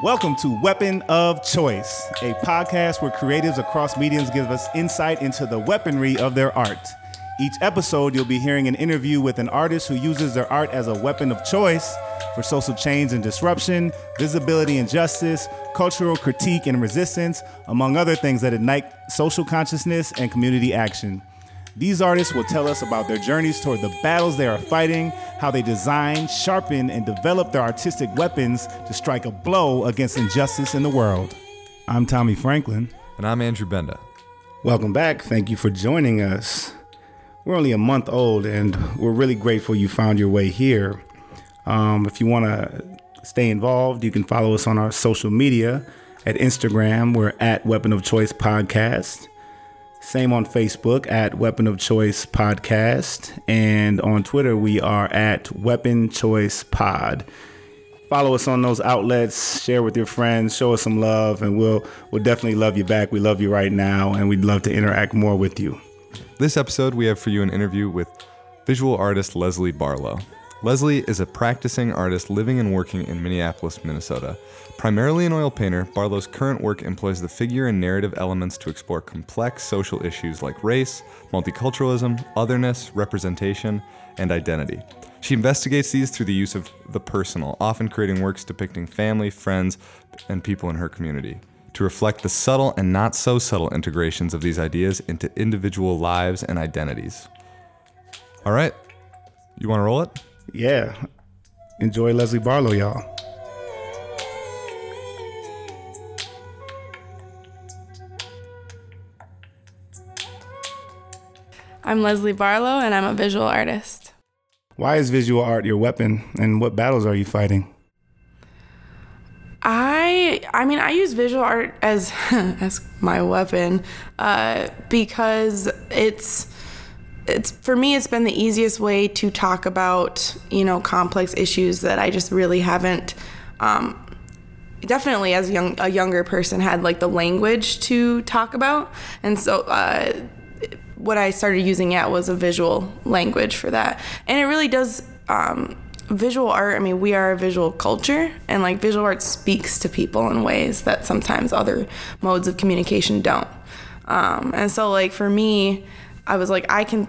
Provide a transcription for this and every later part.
Welcome to Weapon of Choice, a podcast where creatives across mediums give us insight into the weaponry of their art. Each episode, you'll be hearing an interview with an artist who uses their art as a weapon of choice for social change and disruption, visibility and justice, cultural critique and resistance, among other things that ignite social consciousness and community action. These artists will tell us about their journeys toward the battles they are fighting, how they design, sharpen, and develop their artistic weapons to strike a blow against injustice in the world. I'm Tommy Franklin. And I'm Andrew Benda. Welcome back. Thank you for joining us. We're only a month old, and we're really grateful you found your way here. Um, if you want to stay involved, you can follow us on our social media. At Instagram, we're at Weapon of Choice Podcast. Same on Facebook at Weapon of Choice Podcast. And on Twitter, we are at Weapon Choice Pod. Follow us on those outlets, share with your friends, show us some love, and we'll we'll definitely love you back. We love you right now, and we'd love to interact more with you. This episode, we have for you an interview with visual artist Leslie Barlow. Leslie is a practicing artist living and working in Minneapolis, Minnesota. Primarily an oil painter, Barlow's current work employs the figure and narrative elements to explore complex social issues like race, multiculturalism, otherness, representation, and identity. She investigates these through the use of the personal, often creating works depicting family, friends, and people in her community to reflect the subtle and not so subtle integrations of these ideas into individual lives and identities. All right, you want to roll it? Yeah. Enjoy Leslie Barlow, y'all. I'm Leslie Barlow, and I'm a visual artist. Why is visual art your weapon, and what battles are you fighting? I I mean I use visual art as as my weapon uh, because it's it's for me it's been the easiest way to talk about you know complex issues that I just really haven't um, definitely as a young a younger person had like the language to talk about. And so uh, what I started using at was a visual language for that. And it really does um, visual art I mean we are a visual culture and like visual art speaks to people in ways that sometimes other modes of communication don't. Um, and so like for me I was like, I can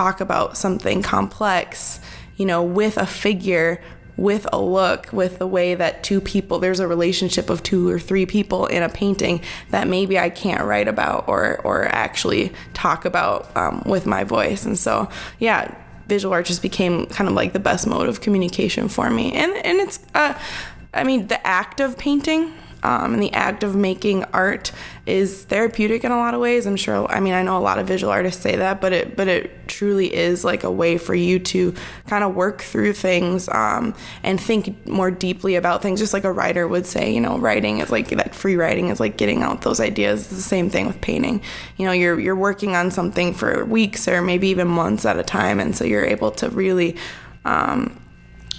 talk about something complex, you know, with a figure, with a look, with the way that two people, there's a relationship of two or three people in a painting that maybe I can't write about or, or actually talk about um, with my voice. And so, yeah, visual art just became kind of like the best mode of communication for me. And, and it's, uh, I mean, the act of painting um, and the act of making art is therapeutic in a lot of ways. I'm sure. I mean, I know a lot of visual artists say that, but it but it truly is like a way for you to kind of work through things um, and think more deeply about things. Just like a writer would say, you know, writing is like that. Free writing is like getting out those ideas. It's the same thing with painting. You know, you're you're working on something for weeks or maybe even months at a time, and so you're able to really. Um,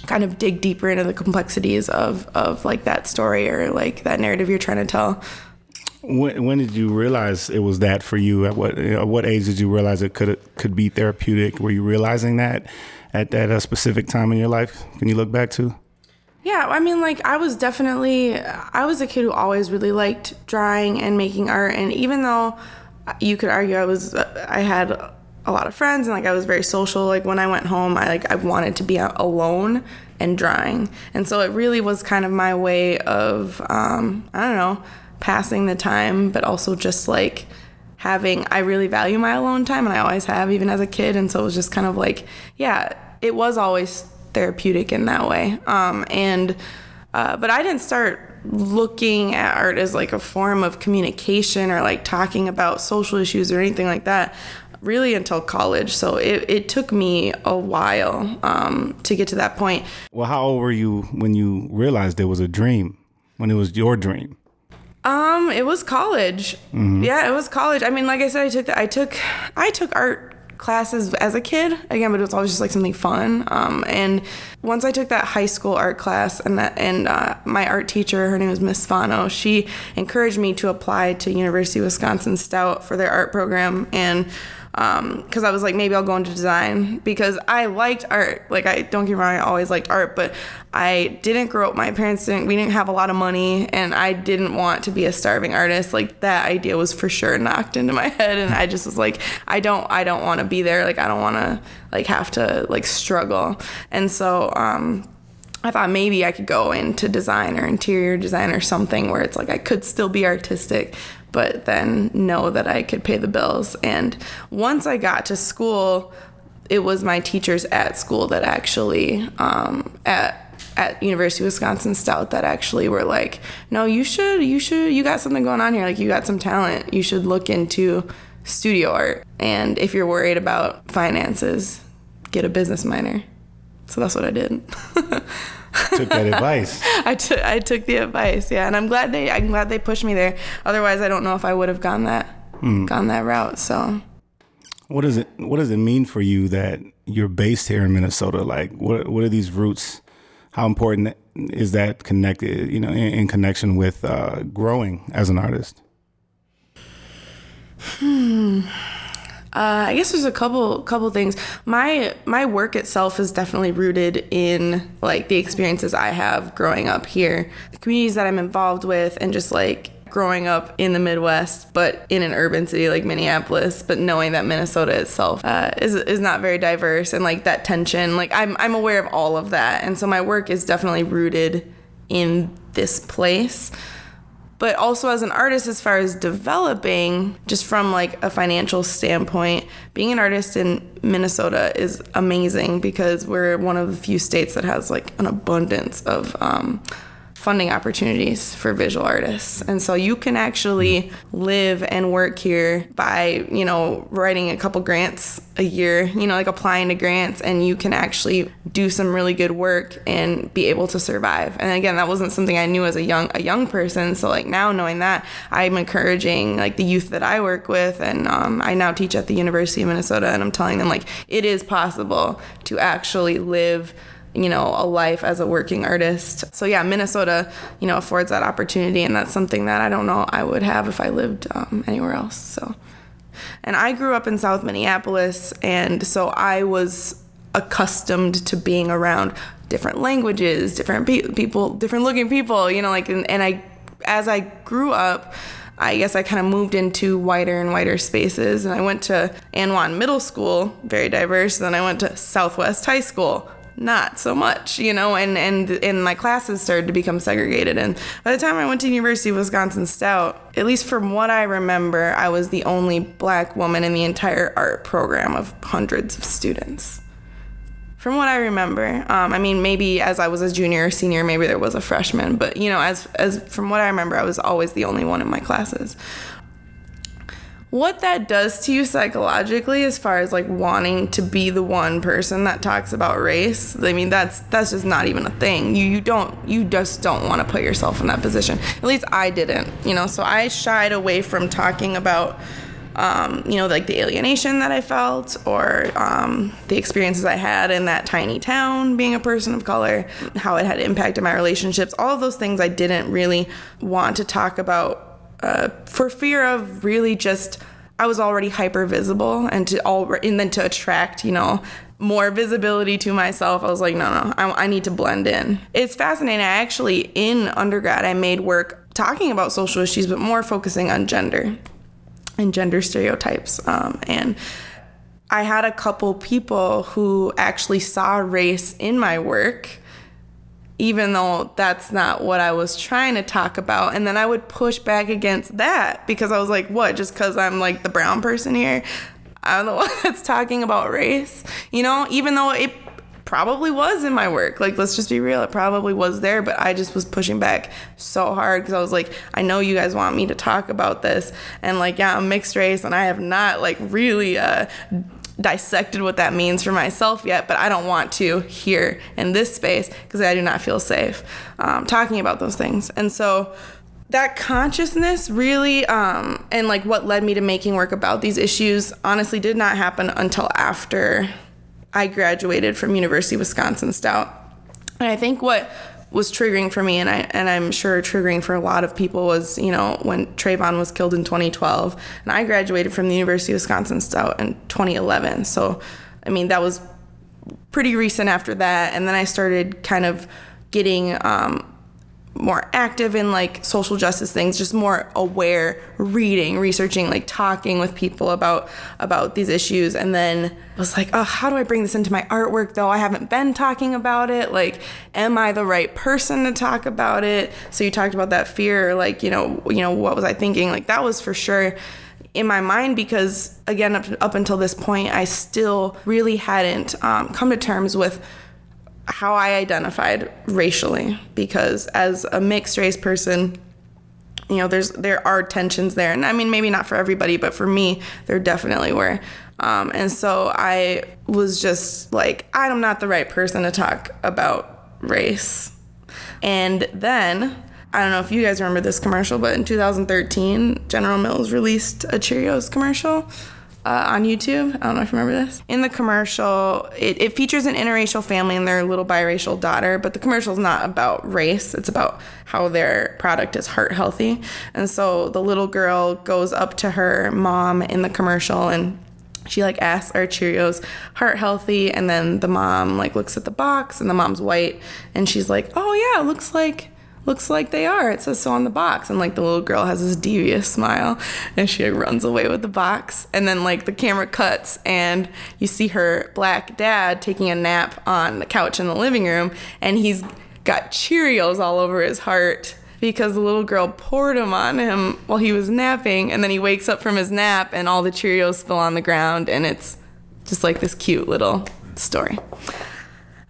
kind of dig deeper into the complexities of of like that story or like that narrative you're trying to tell. When, when did you realize it was that for you? At what at what age did you realize it could could be therapeutic? Were you realizing that at that a specific time in your life? Can you look back to? Yeah, I mean, like I was definitely I was a kid who always really liked drawing and making art, and even though uh, you could argue I was uh, I had a lot of friends and like I was very social. Like when I went home, I like I wanted to be alone and drawing, and so it really was kind of my way of um, I don't know passing the time, but also just like having I really value my alone time, and I always have even as a kid, and so it was just kind of like yeah, it was always therapeutic in that way, um, and uh, but I didn't start looking at art as like a form of communication or like talking about social issues or anything like that really until college. So it, it took me a while um, to get to that point. Well, how old were you when you realized it was a dream, when it was your dream? Um, it was college. Mm-hmm. Yeah, it was college. I mean, like I said, I took the, I took I took art classes as a kid again, but it was always just like something fun. Um, and once I took that high school art class, and that and uh, my art teacher, her name was Miss Fano, she encouraged me to apply to University of Wisconsin Stout for their art program and because um, I was like, maybe I'll go into design because I liked art. Like, I don't get me wrong, I always liked art, but I didn't grow up. My parents didn't. We didn't have a lot of money, and I didn't want to be a starving artist. Like that idea was for sure knocked into my head, and I just was like, I don't. I don't want to be there. Like I don't want to like have to like struggle. And so um, I thought maybe I could go into design or interior design or something where it's like I could still be artistic, but then know that I could pay the bills. And once I got to school, it was my teachers at school that actually um, at at University of Wisconsin Stout that actually were like, no, you should, you should, you got something going on here. Like you got some talent. You should look into studio art. And if you're worried about finances, get a business minor. So that's what I did. took that advice. I took I took the advice, yeah, and I'm glad they I'm glad they pushed me there. Otherwise, I don't know if I would have gone that mm. gone that route. So, what does it what does it mean for you that you're based here in Minnesota? Like, what what are these roots? How important is that connected? You know, in, in connection with uh, growing as an artist. Hmm. Uh, I guess there's a couple couple things. My my work itself is definitely rooted in like the experiences I have growing up here, the communities that I'm involved with, and just like growing up in the Midwest, but in an urban city like Minneapolis, but knowing that Minnesota itself uh, is is not very diverse and like that tension. Like I'm I'm aware of all of that, and so my work is definitely rooted in this place but also as an artist as far as developing just from like a financial standpoint being an artist in minnesota is amazing because we're one of the few states that has like an abundance of um, funding opportunities for visual artists. And so you can actually live and work here by, you know, writing a couple grants a year, you know, like applying to grants, and you can actually do some really good work and be able to survive. And again, that wasn't something I knew as a young a young person. So like now knowing that, I'm encouraging like the youth that I work with, and um, I now teach at the University of Minnesota, and I'm telling them like it is possible to actually live you know, a life as a working artist. So yeah, Minnesota, you know, affords that opportunity, and that's something that I don't know I would have if I lived um, anywhere else. So, and I grew up in South Minneapolis, and so I was accustomed to being around different languages, different pe- people, different looking people, you know, like, and, and I, as I grew up. I guess I kind of moved into wider and wider spaces. And I went to Anwan Middle School, very diverse. Then I went to Southwest High School, not so much, you know, and, and and my classes started to become segregated. And by the time I went to University of Wisconsin Stout, at least from what I remember, I was the only black woman in the entire art program of hundreds of students. From what I remember, um, I mean, maybe as I was a junior or senior, maybe there was a freshman, but you know, as as from what I remember, I was always the only one in my classes what that does to you psychologically as far as like wanting to be the one person that talks about race i mean that's that's just not even a thing. You you don't you just don't want to put yourself in that position. At least i didn't you know? So i shied away from talking about um, you know, like the alienation that I felt, or um, the experiences I had in that tiny town being a person of color, how it had impacted my relationships, all of those things I didn't really want to talk about uh, for fear of really just I was already hyper visible and to all and then to attract you know more visibility to myself I was like no no I, I need to blend in. It's fascinating. I actually in undergrad I made work talking about social issues but more focusing on gender and gender stereotypes um, and I had a couple people who actually saw race in my work even though that's not what I was trying to talk about. And then I would push back against that because I was like, what, just because I'm like the brown person here? I'm the one that's talking about race, you know, even though it probably was in my work. Like, let's just be real, it probably was there, but I just was pushing back so hard because I was like, I know you guys want me to talk about this. And like, yeah, I'm mixed race and I have not like really uh, dissected what that means for myself yet, but I don't want to here in this space because I do not feel safe um, talking about those things. And so that consciousness really, um, and like what led me to making work about these issues, honestly did not happen until after I graduated from University of Wisconsin Stout. And I think what was triggering for me, and I and I'm sure triggering for a lot of people was you know when Trayvon was killed in 2012, and I graduated from the University of Wisconsin Stout in 2011. So, I mean that was pretty recent after that, and then I started kind of getting um, more active in like social justice things just more aware reading researching like talking with people about about these issues. And then was like oh how do i bring this into my artwork though? I haven't been talking about it. Like am i the right person to talk about it? So you talked about that fear like you know you know what was i thinking? Like that was for sure in my mind because again up, up until this point i still really hadn't um, come to terms with how I identified racially because as a mixed race person, you know, there's there are tensions there, and I mean maybe not for everybody, but for me, there definitely were. Um, and so I was just like, I'm not the right person to talk about race. And then I don't know if you guys remember this commercial, but in 2013, General Mills released a Cheerios commercial uh, on YouTube. I don't know if you remember this. In the commercial, it, it, features an interracial family and their little biracial daughter, but the commercial is not about race. It's about how their product is heart healthy. And so the little girl goes up to her mom in the commercial and she like asks are cheerios heart healthy and then the mom like looks at the box and the mom's white and she's like oh yeah it looks like looks like they are. It says so on the box. And like the little girl has this devious smile and she like, runs away with the box. And then like the camera cuts and you see her black dad taking a nap on the couch in the living room and he's got Cheerios all over his heart because the little girl poured them on him while he was napping and then he wakes up from his nap and all the Cheerios spill on the ground and it's just like this cute little story.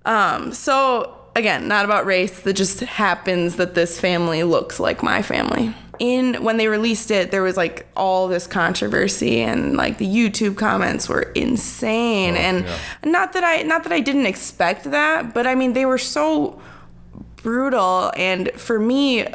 Um, so again, not about race. That just happens that this family looks like my family. In when they released it, there was like all this controversy and like the YouTube comments were insane. Oh, and yeah. not that I not that I didn't expect that, but I mean they were so brutal. And for me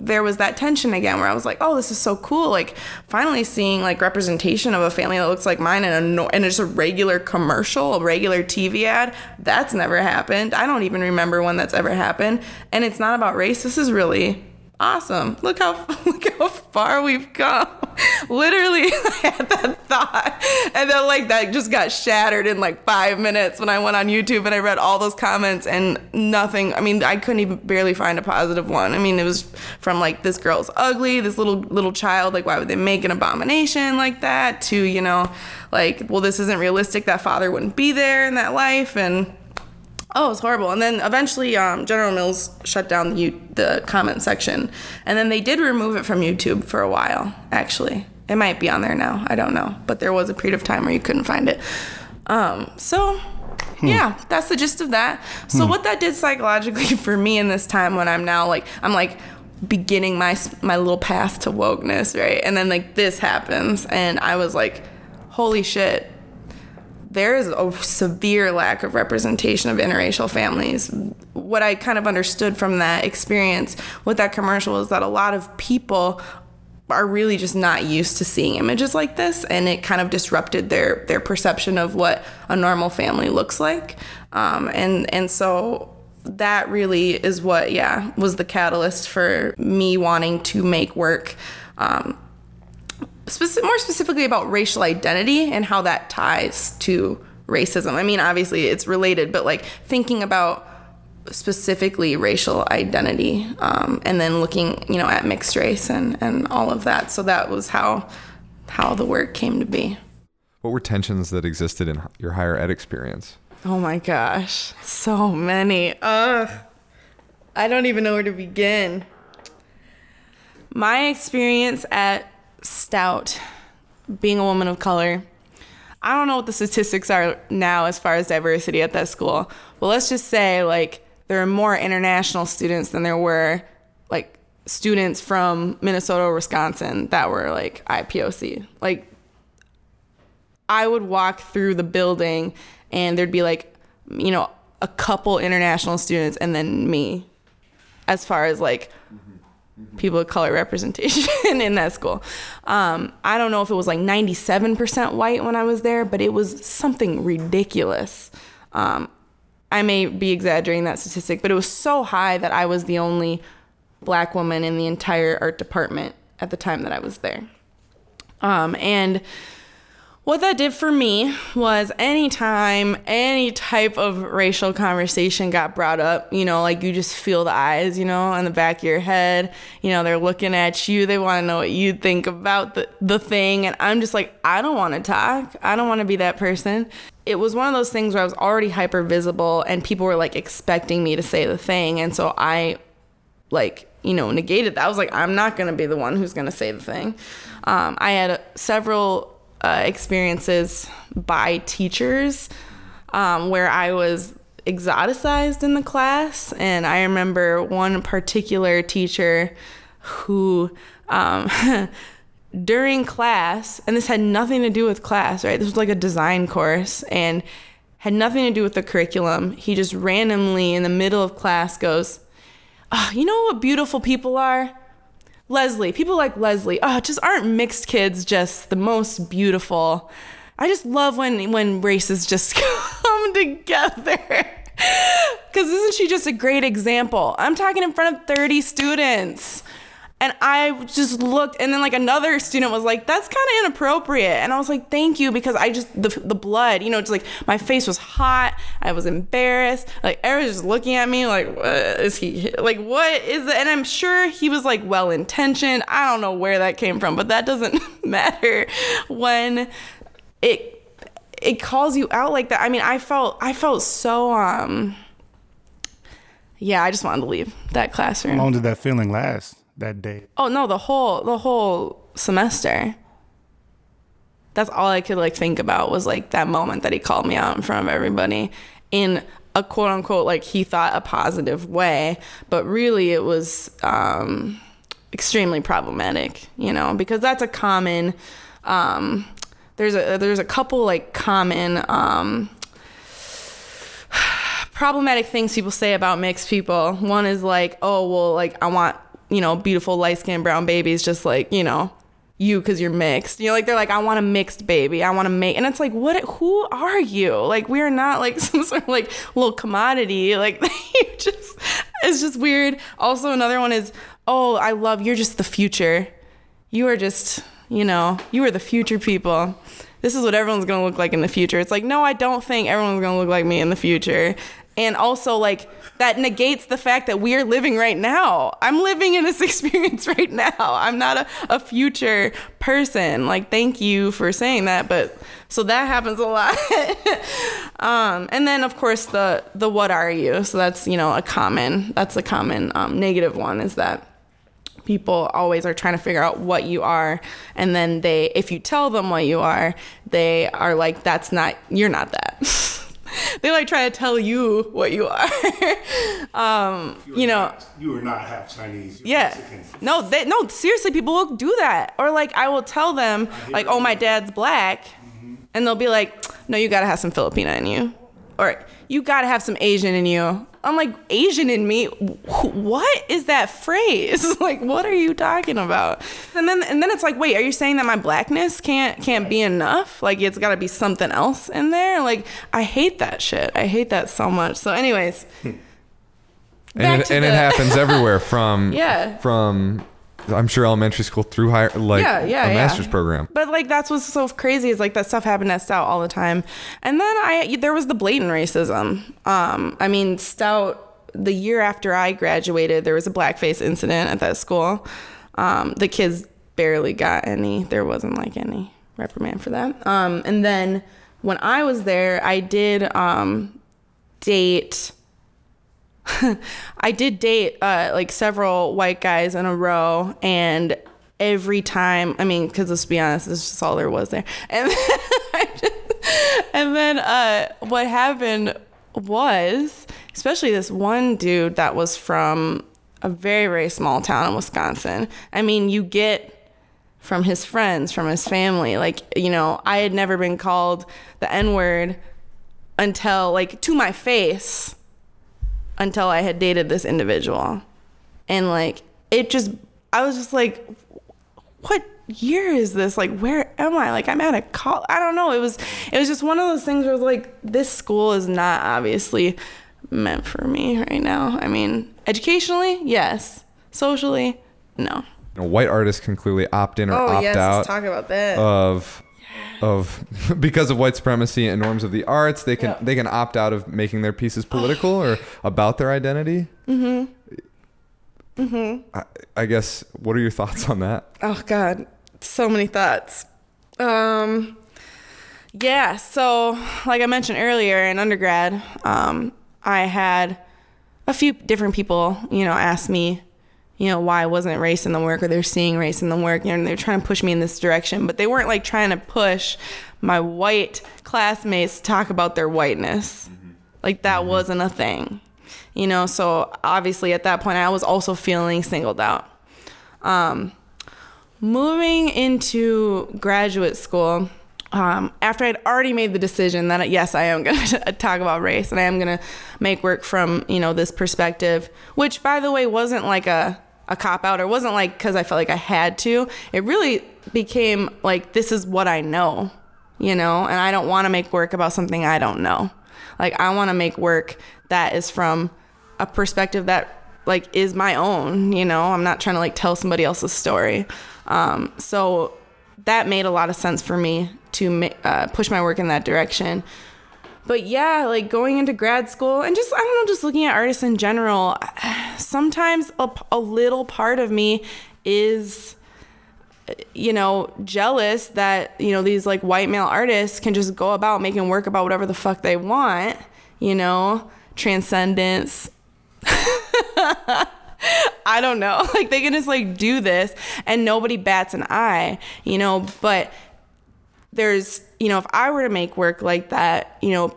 there was that tension again where i was like oh this is so cool. Like finally seeing like representation of a family that looks like mine in a and it's a regular commercial a regular tv ad that's never happened. I don't even remember one that's ever happened. And it's not about race. This is really awesome. Look how look how far we've come. Literally, I had that thought, and then like that just got shattered in like five minutes when I went on YouTube and I read all those comments and nothing. I mean, I couldn't even barely find a positive one. I mean, it was from like this girl's ugly, this little little child. Like, why would they make an abomination like that? To you know, like, well, this isn't realistic. That father wouldn't be there in that life, and Oh, it was horrible. And then eventually, um, General Mills shut down the, the comment section, and then they did remove it from YouTube for a while. Actually, it might be on there now. I don't know, but there was a period of time where you couldn't find it. Um, so, hmm. yeah, that's the gist of that. So, hmm. what that did psychologically for me in this time when I'm now like, I'm like beginning my my little path to wokeness, right? And then like this happens, and I was like, holy shit there is a severe lack of representation of interracial families. What I kind of understood from that experience with that commercial is that a lot of people are really just not used to seeing images like this and it kind of disrupted their their perception of what a normal family looks like um, and and so that really is what yeah was the catalyst for me wanting to make work um, speci- more specifically about racial identity and how that ties to racism. I mean, obviously it's related, but like thinking about specifically racial identity um, and then looking, you know, at mixed race and, and all of that. So that was how how the work came to be. What were tensions that existed in your higher ed experience? Oh my gosh, so many. Ugh. I don't even know where to begin. My experience at stout being a woman of color. I don't know what the statistics are now as far as diversity at that school. But let's just say like there are more international students than there were like students from Minnesota or Wisconsin that were like BIPOC. Like I would walk through the building and there'd be like, you know, a couple international students and then me as far as like people of color representation in that school. Um, I don't know if it was like 97% white when I was there, but it was something ridiculous. Um, I may be exaggerating that statistic, but it was so high that I was the only black woman in the entire art department at the time that I was there. Um, and what that did for me was anytime any type of racial conversation got brought up, you know, like you just feel the eyes, you know, on the back of your head. You know, they're looking at you. They want to know what you think about the, the thing. And I'm just like, I don't want to talk. I don't want to be that person. It was one of those things where I was already hyper visible and people were like expecting me to say the thing. And so I like, you know, negated that. I was like, I'm not going to be the one who's going to say the thing. Um, I had several uh, experiences by teachers um, where I was exoticized in the class. And I remember one particular teacher who, um, during class, and this had nothing to do with class, right? This was like a design course and had nothing to do with the curriculum. He just randomly in the middle of class goes, oh, You know what beautiful people are? Leslie, people like Leslie, oh, just aren't mixed kids just the most beautiful? I just love when when races just come together. Cause isn't she just a great example? I'm talking in front of 30 students. And I just looked, and then like another student was like, "That's kind of inappropriate," and I was like, "Thank you," because I just the the blood, you know, it's like my face was hot. I was embarrassed. Like everyone was just looking at me like, "What is he? Like what is it?" And I'm sure he was like well intentioned. I don't know where that came from, but that doesn't matter when it it calls you out like that. I mean, I felt I felt so um. Yeah, I just wanted to leave that classroom. How long did that feeling last? That day? Oh no, the whole the whole semester. That's all I could like think about was like that moment that he called me out in front of everybody in a quote unquote like he thought a positive way, but really it was um, extremely problematic, you know, because that's a common. Um, there's a there's a couple like common um, problematic things people say about mixed people. One is like, oh well, like I want you know, beautiful light skinned brown babies, just like, you know, you because you're mixed. You know, like they're like, I want a mixed baby. I want to make, and it's like, what? Who are you? Like, we are not like some sort of like little commodity. Like, you just, it's just weird. Also, another one is, oh, I love you're just the future. You are just, you know, you are the future people. This is what everyone's gonna look like in the future. It's like, no, I don't think everyone's gonna look like me in the future. And also, like, that negates the fact that we are living right now. I'm living in this experience right now. I'm not a, a future person. Like, thank you for saying that. But so that happens a lot. um, and then, of course, the the what are you? So that's you know a common that's a common um, negative one is that people always are trying to figure out what you are and then they if you tell them what you are they are like that's not you're not that they like try to tell you what you are. um, you, you know, not, you are not half Chinese. yeah. Mexican. No, they, no, seriously, people will do that. Or like, I will tell them like, oh, my dad's black, mm-hmm. and they'll be like, no, you gotta have some Filipina in you, or you gotta have some Asian in you. I'm like, Asian in me? What is that phrase? like, what are you talking about? And then and then it's like, wait, are you saying that my blackness can't can't be enough? Like it's gotta be something else in there? Like, I hate that shit. I hate that so much. So anyways. Hmm. and it, and the- it happens everywhere from yeah. from I'm sure elementary school through higher, like yeah, yeah, a master's yeah. program. But like that's what's so crazy is like that stuff happened at Stout all the time. And then I there was the blatant racism. Um, I mean Stout the year after I graduated, there was a blackface incident at that school. Um, the kids barely got any. There wasn't like any reprimand for that. Um, and then when I was there, I did um, date I did date uh, like several white guys in a row, and every time, I mean, because let's be honest, this is just all there was there. And then, just, and then uh, what happened was, especially this one dude that was from a very, very small town in Wisconsin. I mean, you get from his friends, from his family. Like, you know, I had never been called the N word until, like, to my face until I had dated this individual. And like it just I was just like what year is this? Like where am I? Like I'm at a call I don't know. It was it was just one of those things where it was like this school is not obviously meant for me right now. I mean, educationally, yes. Socially, no. You know, white artists can clearly opt in or Oh opt yes, out let's talk about that. of of because of white supremacy and norms of the arts. They can Yeah. they can opt out of making their pieces political or about their identity. Mm-hmm. Mm-hmm. I, I guess. What are your thoughts on that? Oh God, so many thoughts. Um, yeah. So, like I mentioned earlier, in undergrad, um, I had a few different people, you know, ask me, you know, why I wasn't race in the work, or they're seeing race in the work, you know, and they're trying to push me in this direction, but they weren't like trying to push my white classmates to talk about their whiteness. Like that wasn't a thing, you know. So obviously, at that point, I was also feeling singled out. Um, moving into graduate school um, after i'd already made the decision that yes i am going to talk about race and i am going to make work from you know this perspective which by the way wasn't like a, a cop out or wasn't like because i felt like i had to. It really became like this is what i know you know and i don't want to make work about something i don't know. Like i want to make work that is from a perspective that like is my own you know? I'm not trying to like tell somebody else's story. Um, so that made a lot of sense for me to uh, push my work in that direction. But yeah like going into grad school and just i don't know just looking at artists in general sometimes a little part of me is you know jealous that you know these like white male artists can just go about making work about whatever the fuck they want you know? Transcendence. I don't know. Like they can just like do this and nobody bats an eye, you know, but there's, you know, if I were to make work like that, you know,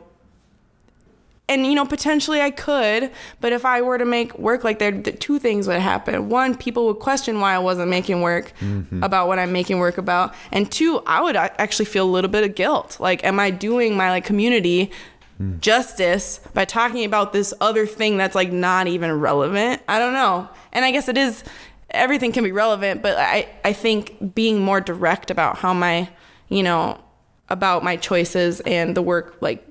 and you know potentially I could, but if I were to make work like that, th- two things would happen. One, people would question why I wasn't making work mm-hmm. about what I'm making work about, and two, I would actually feel a little bit of guilt. Like, am I doing my like community hmm. justice by talking about this other thing that's like not even relevant? I don't know, and I guess it is. Everything can be relevant, but I I think being more direct about how my you know about my choices and the work like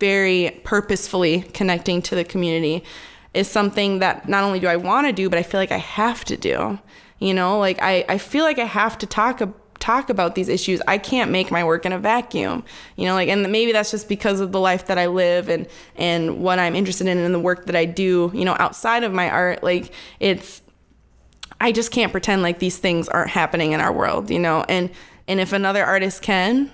very purposefully connecting to the community is something that not only do I want to do, but I feel like I have to do. You know, like I, I feel like I have to talk ab- talk about these issues. I can't make my work in a vacuum. You know, like and maybe that's just because of the life that I live and and what I'm interested in and the work that I do, you know, outside of my art. Like it's I just can't pretend like these things aren't happening in our world, you know. And and if another artist can,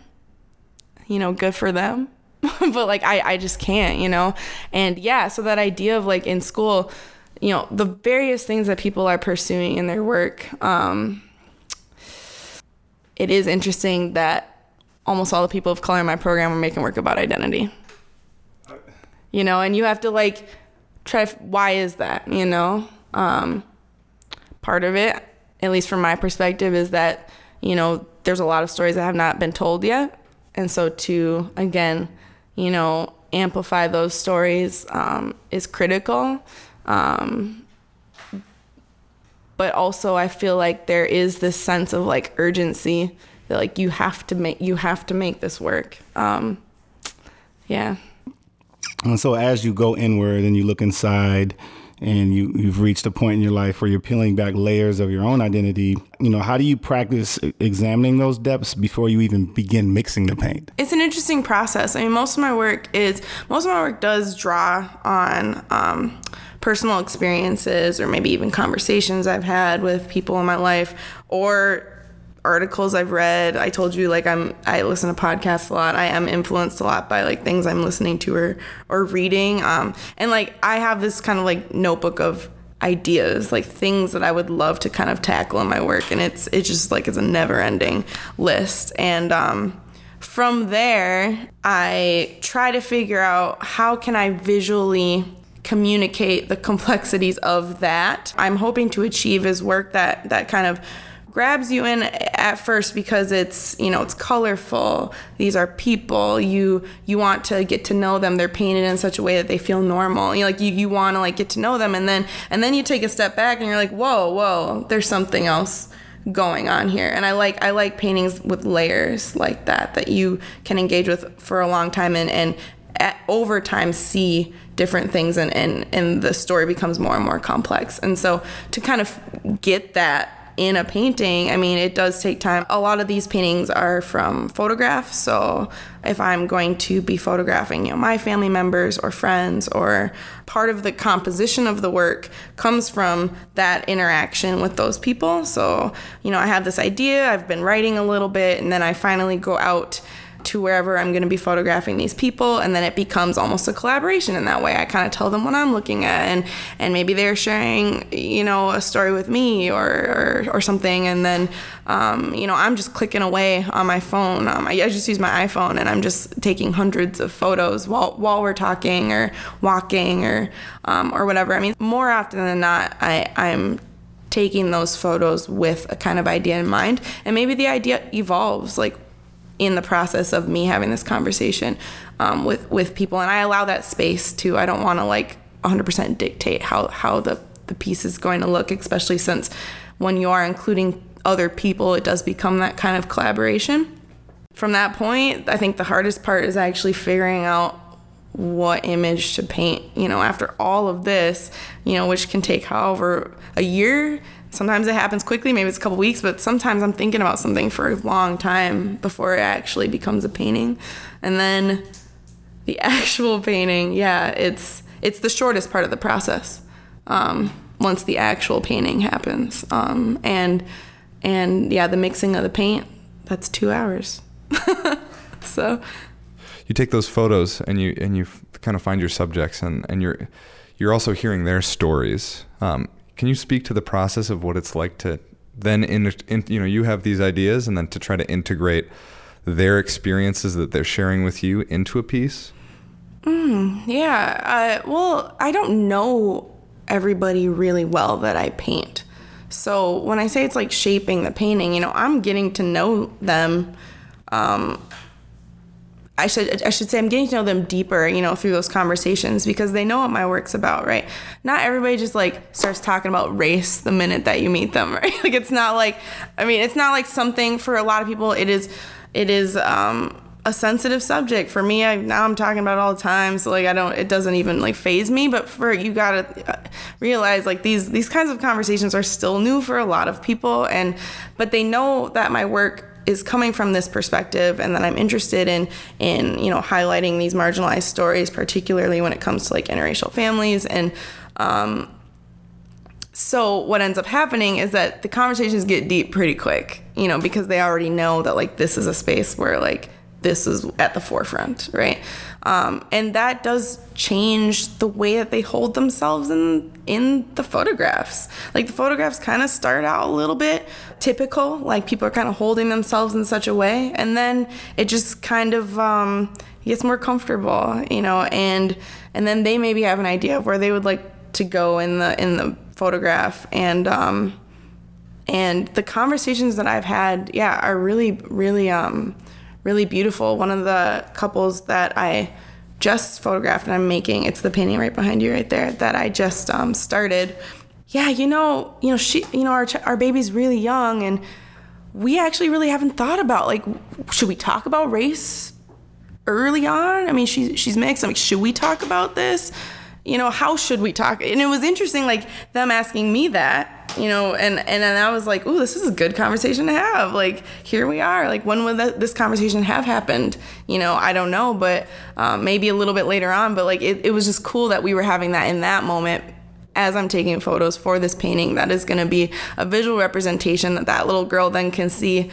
you know, good for them. but like I, I just can't, you know? And yeah, so that idea of like in school, you know, the various things that people are pursuing in their work, um, it is interesting that almost all the people of color in my program are making work about identity. You know, and you have to like try, why is that, you know? Um, part of it, at least from my perspective, is that, you know, there's a lot of stories that have not been told yet. And so to, again, you know, amplify those stories um, is critical. Um, but also I feel like there is this sense of like urgency that like you have to make you have to make this work. Um, yeah. And so as you go inward and you look inside and you, you've reached a point in your life where you're peeling back layers of your own identity, you know, how do you practice examining those depths before you even begin mixing the paint? It's an interesting process. I mean, most of my work is most of my work does draw on um, personal experiences or maybe even conversations I've had with people in my life or articles I've read. I told you like I'm I listen to podcasts a lot. I am influenced a lot by like things I'm listening to or or reading. Um, and like I have this kind of like notebook of ideas, like things that I would love to kind of tackle in my work, and it's it's just like it's a never-ending list. And um, from there, I try to figure out how can I visually communicate the complexities of that. I'm hoping to achieve is work that that kind of grabs you in at first because it's you know it's colorful. These are people. You you want to get to know them. They're painted in such a way that they feel normal. You like you, you want to like get to know them and then and then you take a step back and you're like whoa whoa there's something else going on here. And i like i like paintings with layers like that that you can engage with for a long time and and at, over time see different things and, and and the story becomes more and more complex. And so to kind of get that in a painting, I mean, it does take time. A lot of these paintings are from photographs. So if I'm going to be photographing, you know, my family members or friends or part of the composition of the work comes from that interaction with those people. So, you know, I have this idea, I've been writing a little bit, and then I finally go out to wherever I'm going to be photographing these people, and then it becomes almost a collaboration in that way. I kind of tell them what I'm looking at, and and maybe they're sharing, you know, a story with me or or, or something, and then, um, you know, I'm just clicking away on my phone. Um, I, I just use my iPhone, and I'm just taking hundreds of photos while while we're talking or walking or um, or whatever. I mean, more often than not, I I'm taking those photos with a kind of idea in mind, and maybe the idea evolves like in the process of me having this conversation um, with with people, and I allow that space too. I don't want to like 100% dictate how how the the piece is going to look, especially since when you are including other people, it does become that kind of collaboration. From that point, I think the hardest part is actually figuring out what image to paint. You know, after all of this, you know, which can take however a year sometimes it happens quickly maybe it's a couple weeks but sometimes i'm thinking about something for a long time before it actually becomes a painting. And then the actual painting yeah it's it's the shortest part of the process um, once the actual painting happens. Um, and and yeah the mixing of the paint that's two hours. So you take those photos and you and you kind of find your subjects and and you're you're also hearing their stories. Um, can you speak to the process of what it's like to then in, in, you know you have these ideas and then to try to integrate their experiences that they're sharing with you into a piece? Mm, yeah. Uh, well, I don't know everybody really well that I paint. So when I say it's like shaping the painting, you know, I'm getting to know them um, I should I should say I'm getting to know them deeper, you know, through those conversations because they know what my work's about, right? Not everybody just like starts talking about race the minute that you meet them, right? Like it's not like I mean, it's not like something for a lot of people it is it is um a sensitive subject for me I, now i'm talking about it all the time so like i don't it doesn't even like phase me but for you gotta uh, realize like these these kinds of conversations are still new for a lot of people and but they know that my work is coming from this perspective and that I'm interested in in you know highlighting these marginalized stories particularly when it comes to like interracial families and um, so what ends up happening is that the conversations get deep pretty quick you know because they already know that like this is a space where like this is at the forefront, right? Um, and that does change the way that they hold themselves in in the photographs. Like the photographs kind of start out a little bit typical, like people are kind of holding themselves in such a way, and then it just kind of um, gets more comfortable, you know, and and then they maybe have an idea of where they would like to go in the in the photograph, and um, and the conversations that I've had, yeah, are really really um really beautiful. One of the couples that I just photographed and I'm making, it's the painting right behind you right there that I just um, started. Yeah, you know, you know, she, you know, our our baby's really young, and we actually really haven't thought about like, should we talk about race early on? I mean, she's she's mixed. I'm like, should we talk about this? You know, how should we talk? And it was interesting, like them asking me that you know and and then i was like oh this is a good conversation to have. Like here we are. Like when would this conversation have happened? You know i don't know but um, maybe a little bit later on. But like it, it was just cool that we were having that in that moment as i'm taking photos for this painting. That is going to be a visual representation that that little girl then can see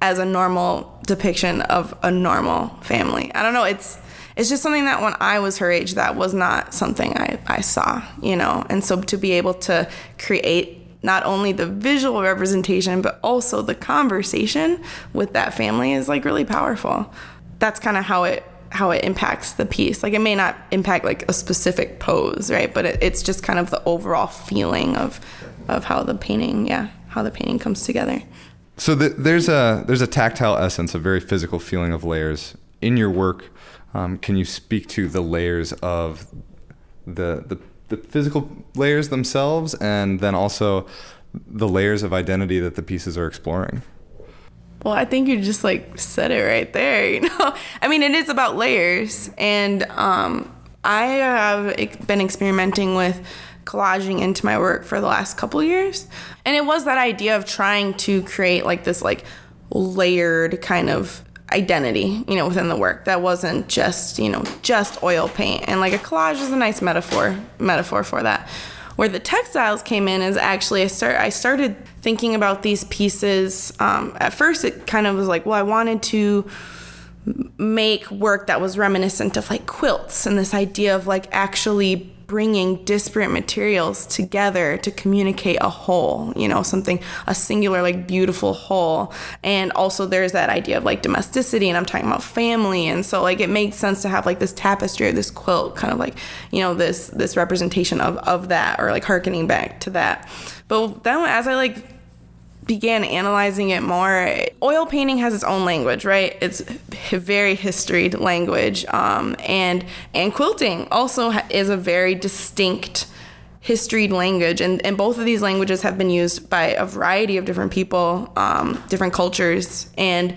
as a normal depiction of a normal family. I don't know. It's it's just something that when I was her age, that was not something I, I saw, you know? And so to be able to create not only the visual representation but also the conversation with that family is like really powerful. That's kind of how it how it impacts the piece. Like it may not impact like a specific pose right? But it, it's just kind of the overall feeling of of how the painting yeah how the painting comes together. So the, there's a there's a tactile essence a very physical feeling of layers. In your work um, can you speak to the layers of the the the physical layers themselves and then also the layers of identity that the pieces are exploring. Well, I think you just like said it right there, you know. I mean, it is about layers and um I have been experimenting with collaging into my work for the last couple years. And it was that idea of trying to create like this like layered kind of identity, you know, within the work that wasn't just, you know, just oil paint. And like a collage is a nice metaphor metaphor for that. Where the textiles came in is actually I start I started thinking about these pieces. Um, at first, it kind of was like, well, I wanted to make work that was reminiscent of like quilts and this idea of like actually bringing disparate materials together to communicate a whole, you know, something, a singular, like beautiful whole. And also there's that idea of like domesticity, and I'm talking about family. And so, like, it makes sense to have like this tapestry or this quilt, kind of like, you know, this, this representation of, of that or like harkening back to that. But then as I like began analyzing it more, oil painting has its own language, right? It's very historied language, um, and and quilting also is a very distinct historied language, and and both of these languages have been used by a variety of different people, um, different cultures, and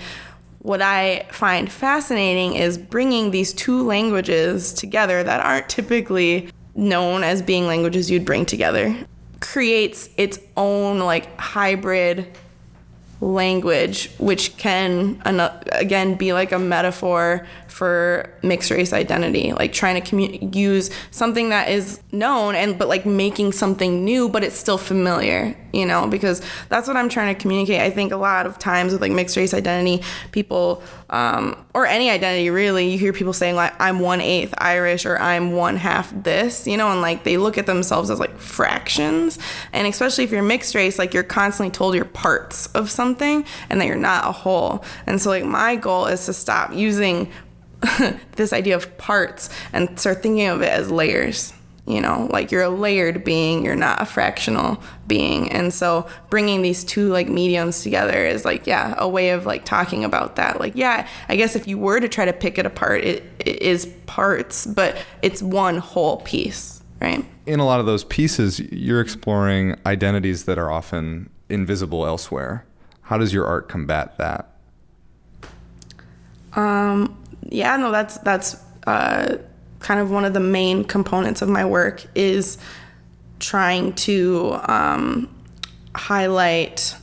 what I find fascinating is bringing these two languages together that aren't typically known as being languages you'd bring together creates its own like hybrid language, which can again be like a metaphor for mixed race identity, like trying to commu- use something that is known and but like making something new, but it's still familiar, you know, because that's what I'm trying to communicate. I think a lot of times with like mixed race identity, people um, or any identity really, you hear people saying like I'm one eighth Irish or I'm one half this, you know, and like they look at themselves as like fractions, and especially if you're mixed race, like you're constantly told you're parts of something and that you're not a whole. And so like my goal is to stop using this idea of parts and start thinking of it as layers you know like you're a layered being you're not a fractional being. And so bringing these two like mediums together is like yeah a way of like talking about that. Like yeah i guess if you were to try to pick it apart it, it is parts but it's one whole piece right? In a lot of those pieces you're exploring identities that are often invisible elsewhere. How does your art combat that? Um yeah, no, that's that's uh, kind of one of the main components of my work is trying to um, highlight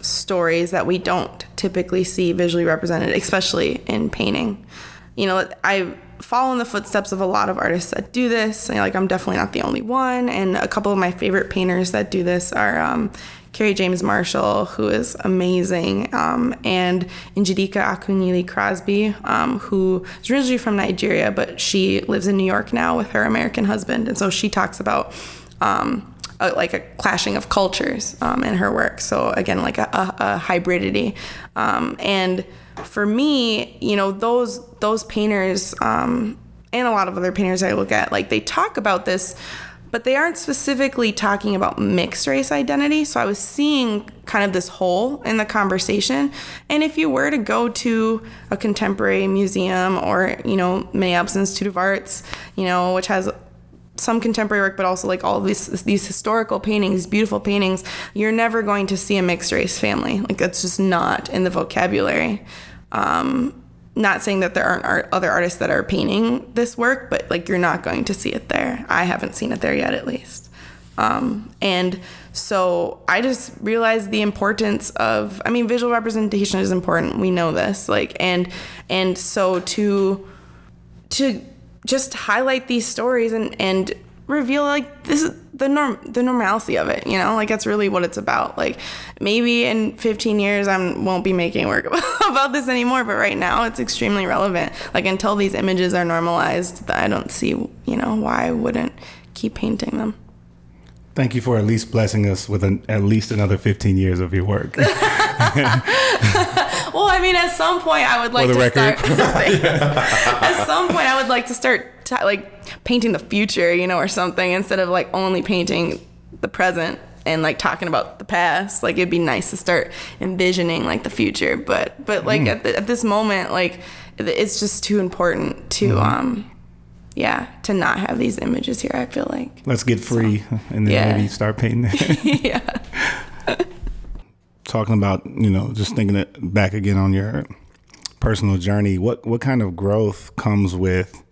stories that we don't typically see visually represented, especially in painting. You know, I follow in the footsteps of a lot of artists that do this. like I'm definitely not the only one, and a couple of my favorite painters that do this are um, Kerry James Marshall, who is amazing, um, and Njideka Akunyili Crosby, um, who is originally from Nigeria, but she lives in New York now with her American husband. And so she talks about um, a, like a clashing of cultures um, in her work. So again, like a, a, a hybridity. Um, and for me, you know, those those painters um, and a lot of other painters I look at, like they talk about this but they aren't specifically talking about mixed race identity. So I was seeing kind of this hole in the conversation. And if you were to go to a contemporary museum or, you know, Minneapolis Institute of Arts, you know, which has some contemporary work, but also like all these these historical paintings, beautiful paintings, you're never going to see a mixed race family. Like that's just not in the vocabulary. Um, not saying that there aren't art, other artists that are painting this work, but like you're not going to see it there. I haven't seen it there yet, at least. Um, and so I just realized the importance of. I mean, visual representation is important. We know this. Like, and and so to to just highlight these stories and and reveal like this is the norm the normalcy of it you know? Like that's really what it's about. Like maybe in 15 years i won't be making work about this anymore but right now it's extremely relevant. Like until these images are normalized i don't see you know why i wouldn't keep painting them. Thank you for at least blessing us with an, at least another 15 years of your work. Well i mean at some point i would like to record. start at some point i would like to start t- like painting the future, you know, or something instead of like only painting the present and like talking about the past. Like it'd be nice to start envisioning like the future, but but like mm. at, the, at this moment, like it's just too important to mm. um yeah to not have these images here. I feel like let's get free so, and then yeah. maybe start painting. yeah. Talking about you know just thinking it back again on your personal journey. What what kind of growth comes with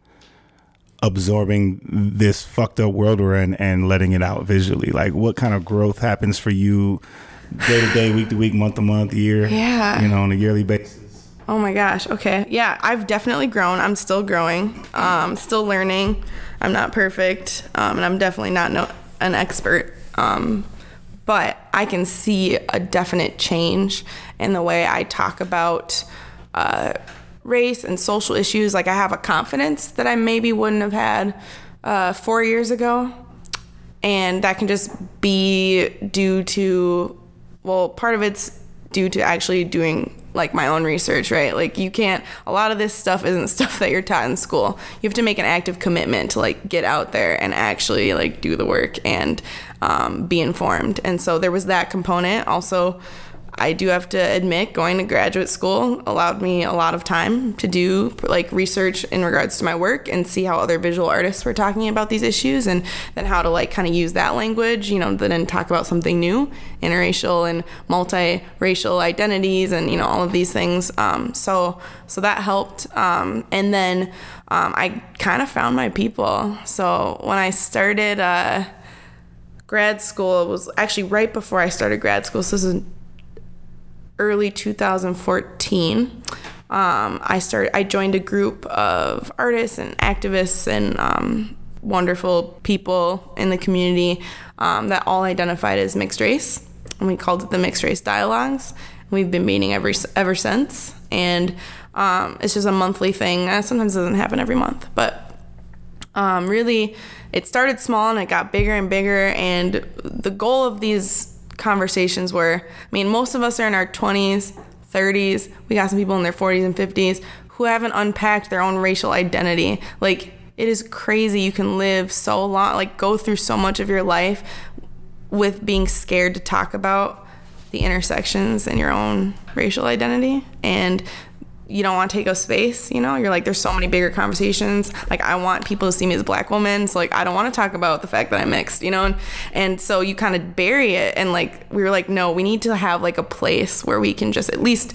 absorbing this fucked up world we're in and letting it out visually? Like, what kind of growth happens for you day to day, week to week, month to month, year? Yeah. You know, on a yearly basis. Oh my gosh. Okay. Yeah, I've definitely grown. I'm still growing. Um, still learning. I'm not perfect, um, and I'm definitely not no, an expert. Um, but I can see a definite change in the way I talk about uh, race and social issues. Like I have a confidence that I maybe wouldn't have had uh, four years ago, and that can just be due to well, part of it's due to actually doing like my own research, right? Like you can't a lot of this stuff isn't stuff that you're taught in school. You have to make an active commitment to like get out there and actually like do the work and um, be informed. And so there was that component. Also, I do have to admit, going to graduate school allowed me a lot of time to do like research in regards to my work and see how other visual artists were talking about these issues and then how to like kind of use that language, you know, then talk about something new, interracial and multiracial identities and, you know, all of these things. Um, so, so that helped. Um, and then um, I kind of found my people. So when I started, uh, grad school it was actually right before I started grad school. So this is early 2014, um, I started. I joined a group of artists and activists and um, wonderful people in the community um, that all identified as mixed race, and we called it the Mixed Race Dialogues. We've been meeting ever ever since, and um, it's just a monthly thing. Uh, sometimes it doesn't happen every month, but um, really, it started small and it got bigger and bigger. And the goal of these conversations where, I mean, most of us are in our 20s, 30s. We got some people in their 40s and 50s who haven't unpacked their own racial identity. Like, it is crazy. You can live so long, like, go through so much of your life with being scared to talk about the intersections in your own racial identity. And you don't want to take up space, you know? You're like, there's so many bigger conversations. Like, I want people to see me as a black woman. So, like, I don't want to talk about the fact that I'm mixed, you know? And, and so you kind of bury it. And, like, we were like, no, we need to have, like, a place where we can just at least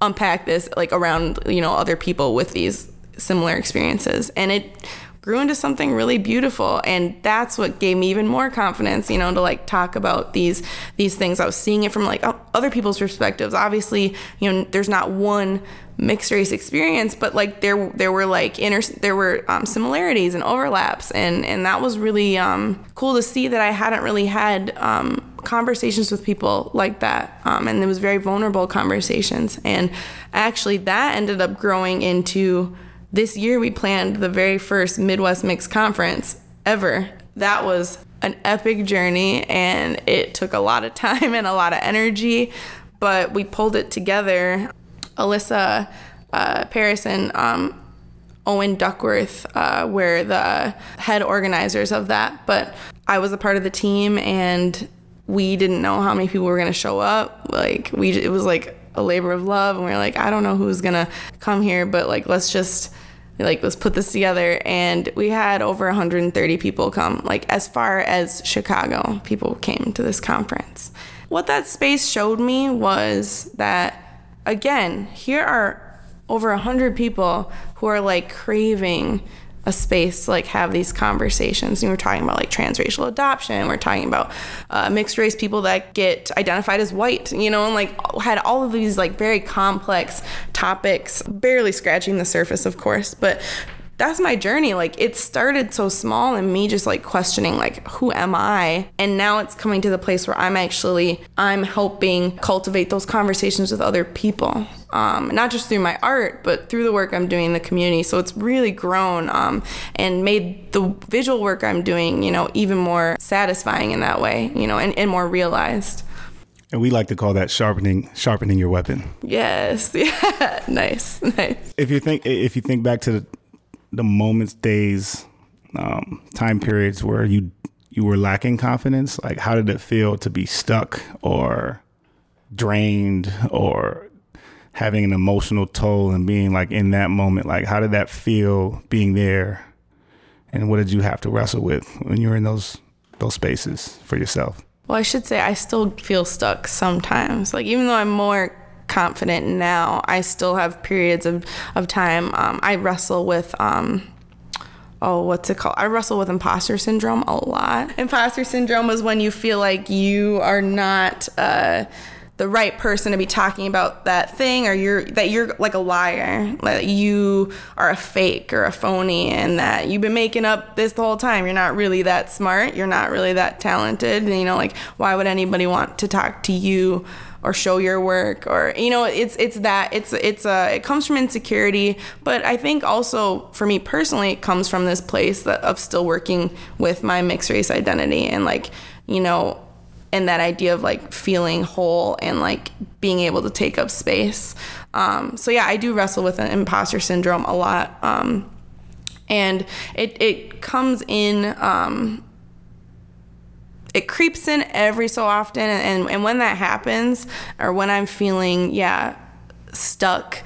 unpack this, like, around, you know, other people with these similar experiences. And it, grew into something really beautiful and that's what gave me even more confidence you know to like talk about these these things i was seeing it from like other people's perspectives obviously you know there's not one mixed race experience but like there there were like inter there were um, similarities and overlaps and and that was really um, cool to see that i hadn't really had um, conversations with people like that um, and it was very vulnerable conversations and actually that ended up growing into this year we planned the very first Midwest Mix Conference ever. That was an epic journey and it took a lot of time and a lot of energy, but we pulled it together. Alyssa uh, Paris and um, Owen Duckworth uh, were the head organizers of that, but I was a part of the team and we didn't know how many people were going to show up. Like we, it was like a labor of love, and we are like, I don't know who's gonna come here, but like let's just like let's put this together and we had over 130 people come like as far as chicago people came to this conference what that space showed me was that again here are over 100 people who are like craving a space to like have these conversations. And we're talking about like transracial adoption. We're talking about uh, mixed race people that get identified as white. You know, and like had all of these like very complex topics, barely scratching the surface, of course, but that's my journey. Like it started so small and me just like questioning like who am I? And now it's coming to the place where I'm actually I'm helping cultivate those conversations with other people. Um, not just through my art, but through the work I'm doing in the community. So it's really grown um, and made the visual work I'm doing, you know, even more satisfying in that way, you know, and, and more realized. And we like to call that sharpening sharpening your weapon. Yes. Yeah. nice. Nice. If you think if you think back to the the moments, days, um, time periods where you you were lacking confidence? Like, how did it feel to be stuck or drained or having an emotional toll and being like in that moment? Like, how did that feel being there? And what did you have to wrestle with when you were in those those spaces for yourself? Well, I should say I still feel stuck sometimes. Like even though I'm more confident now, I still have periods of, of time. Um, I wrestle with um, oh, what's it called? I wrestle with imposter syndrome a lot. Imposter syndrome is when you feel like you are not uh, the right person to be talking about that thing, or you're that you're like a liar, that you are a fake or a phony, and that you've been making up this the whole time. You're not really that smart. You're not really that talented. And, you know, like why would anybody want to talk to you? Or show your work or you know it's it's that it's it's a it comes from insecurity. But i think also for me personally it comes from this place that, of still working with my mixed race identity and like you know and that idea of like feeling whole and like being able to take up space. Um, so yeah i do wrestle with an imposter syndrome a lot. Um, and it, it comes in um, it creeps in every so often and, and when that happens or when i'm feeling yeah stuck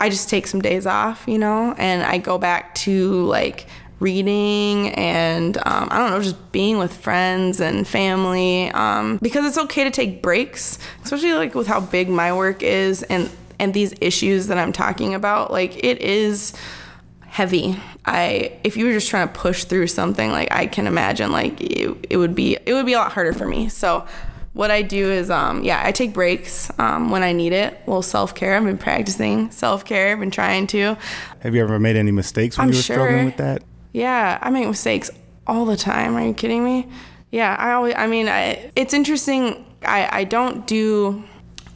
i just take some days off you know and i go back to like reading and um, i don't know just being with friends and family um, because it's okay to take breaks especially like with how big my work is and and these issues that i'm talking about like it is heavy. I if you were just trying to push through something, like I can imagine like it, it would be it would be a lot harder for me. So what I do is um yeah, I take breaks um, when I need it. A little self-care. I've been practicing self-care, I've been trying to. Have you ever made any mistakes when I'm you were sure. struggling with that? Yeah, I make mistakes all the time. Are you kidding me? Yeah, I always I mean, I, it's interesting. I I don't do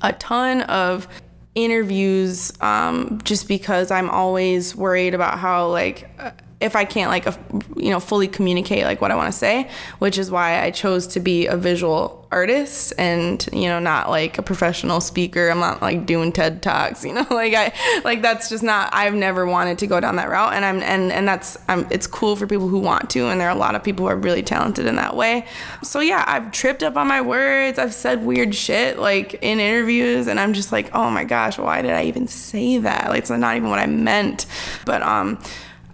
a ton of interviews um, just because I'm always worried about how like uh, if I can't like you know fully communicate like what I want to say, which is why I chose to be a visual artist and you know not like a professional speaker. I'm not like doing TED talks, you know, like I like that's just not. I've never wanted to go down that route, and I'm and and that's I'm, it's cool for people who want to, and there are a lot of people who are really talented in that way. So yeah, I've tripped up on my words. I've said weird shit like in interviews, and I'm just like, oh my gosh, why did I even say that? Like it's not even what I meant. But um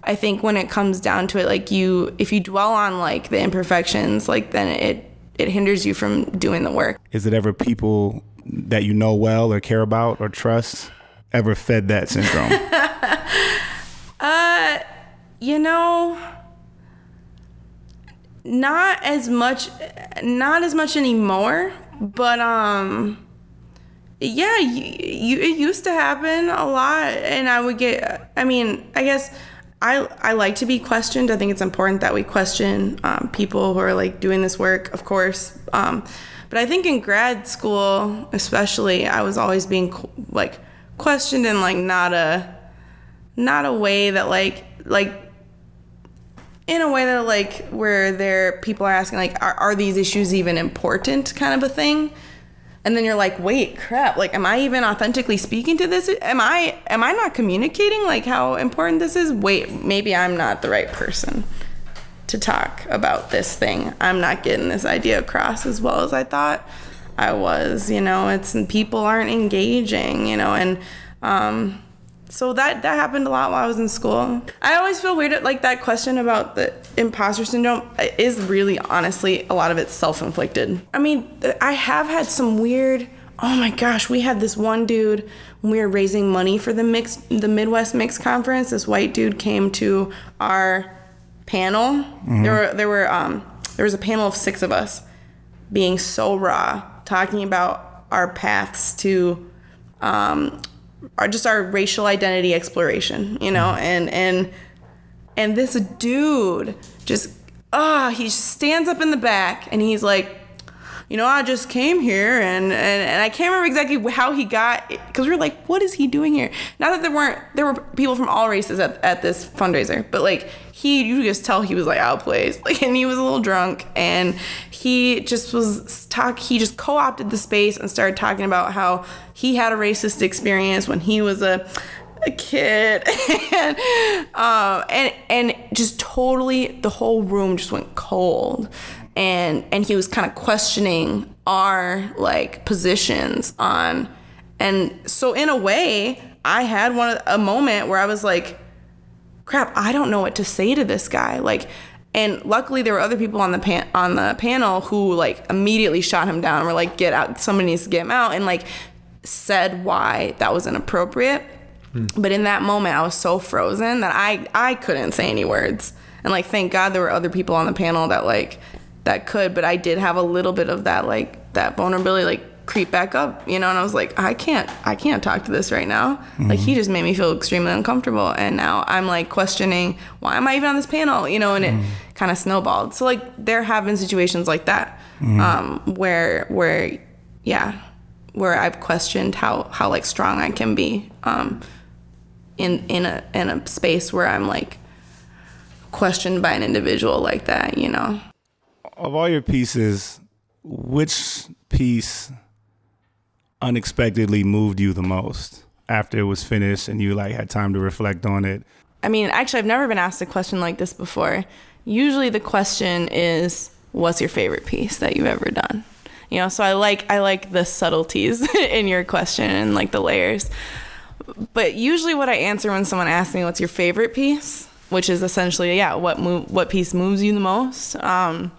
I think when it comes down to it, like you, if you dwell on like the imperfections, like then it it hinders you from doing the work. Is it ever people that you know well or care about or trust ever fed that syndrome? uh, you know, not as much, not as much anymore. But um, yeah, you, you it used to happen a lot, and I would get. I mean, I guess I, I like to be questioned. I think it's important that we question um, people who are like doing this work, of course. Um, but I think in grad school, especially, I was always being like questioned in like not a not a way that like like in a way that like where there people are asking like are, are these issues even important kind of a thing and then you're like wait crap. Like am i even authentically speaking to this? Am i am i not communicating? Like how important this is? Wait maybe i'm not the right person to talk about this thing. I'm not getting this idea across as well as i thought i was you know? It's and people aren't engaging you know? And um so that that happened a lot while I was in school. I always feel weird like that question about the imposter syndrome is really honestly a lot of it's self-inflicted. I mean, I have had some weird Oh my gosh, we had this one dude when we were raising money for the mix the Midwest Mix conference. This white dude came to our panel. Mm-hmm. There were there were um there was a panel of 6 of us being so raw talking about our paths to um, our just our racial identity exploration, you know, and and and this dude just ah, oh, he stands up in the back and he's like, you know, I just came here and and, and I can't remember exactly how he got because we were like, what is he doing here? Not that there weren't there were people from all races at, at this fundraiser, but like he you just tell he was like out place, like and he was a little drunk and he just was talk he just co-opted the space and started talking about how he had a racist experience when he was a a kid. And um and and just totally the whole room just went cold. And and he was kind of questioning our like positions on and so in a way i had one a moment where i was like crap i don't know what to say to this guy. Like and luckily there were other people on the pan- on the panel who like immediately shot him down were like get out somebody needs to get him out and like said why that was inappropriate. Hmm. but in that moment i was so frozen that i i couldn't say any words. And like thank God there were other people on the panel that like that could, but I did have a little bit of that like that vulnerability like creep back up, you know, and I was like, I can't I can't talk to this right now. Mm-hmm. Like he just made me feel extremely uncomfortable and now I'm like questioning why am I even on this panel, you know, and mm-hmm. it kind of snowballed. So like there have been situations like that mm-hmm. um where where yeah, where I've questioned how how like strong I can be um in in a in a space where I'm like questioned by an individual like that, you know. Of all your pieces, which piece unexpectedly moved you the most after it was finished and you like had time to reflect on it? I mean, actually, I've never been asked a question like this before. Usually, the question is, "What's your favorite piece that you've ever done?" You know, so I like I like the subtleties in your question and like the layers. But usually, what I answer when someone asks me, "What's your favorite piece?" which is essentially, yeah, what move, what piece moves you the most. Um,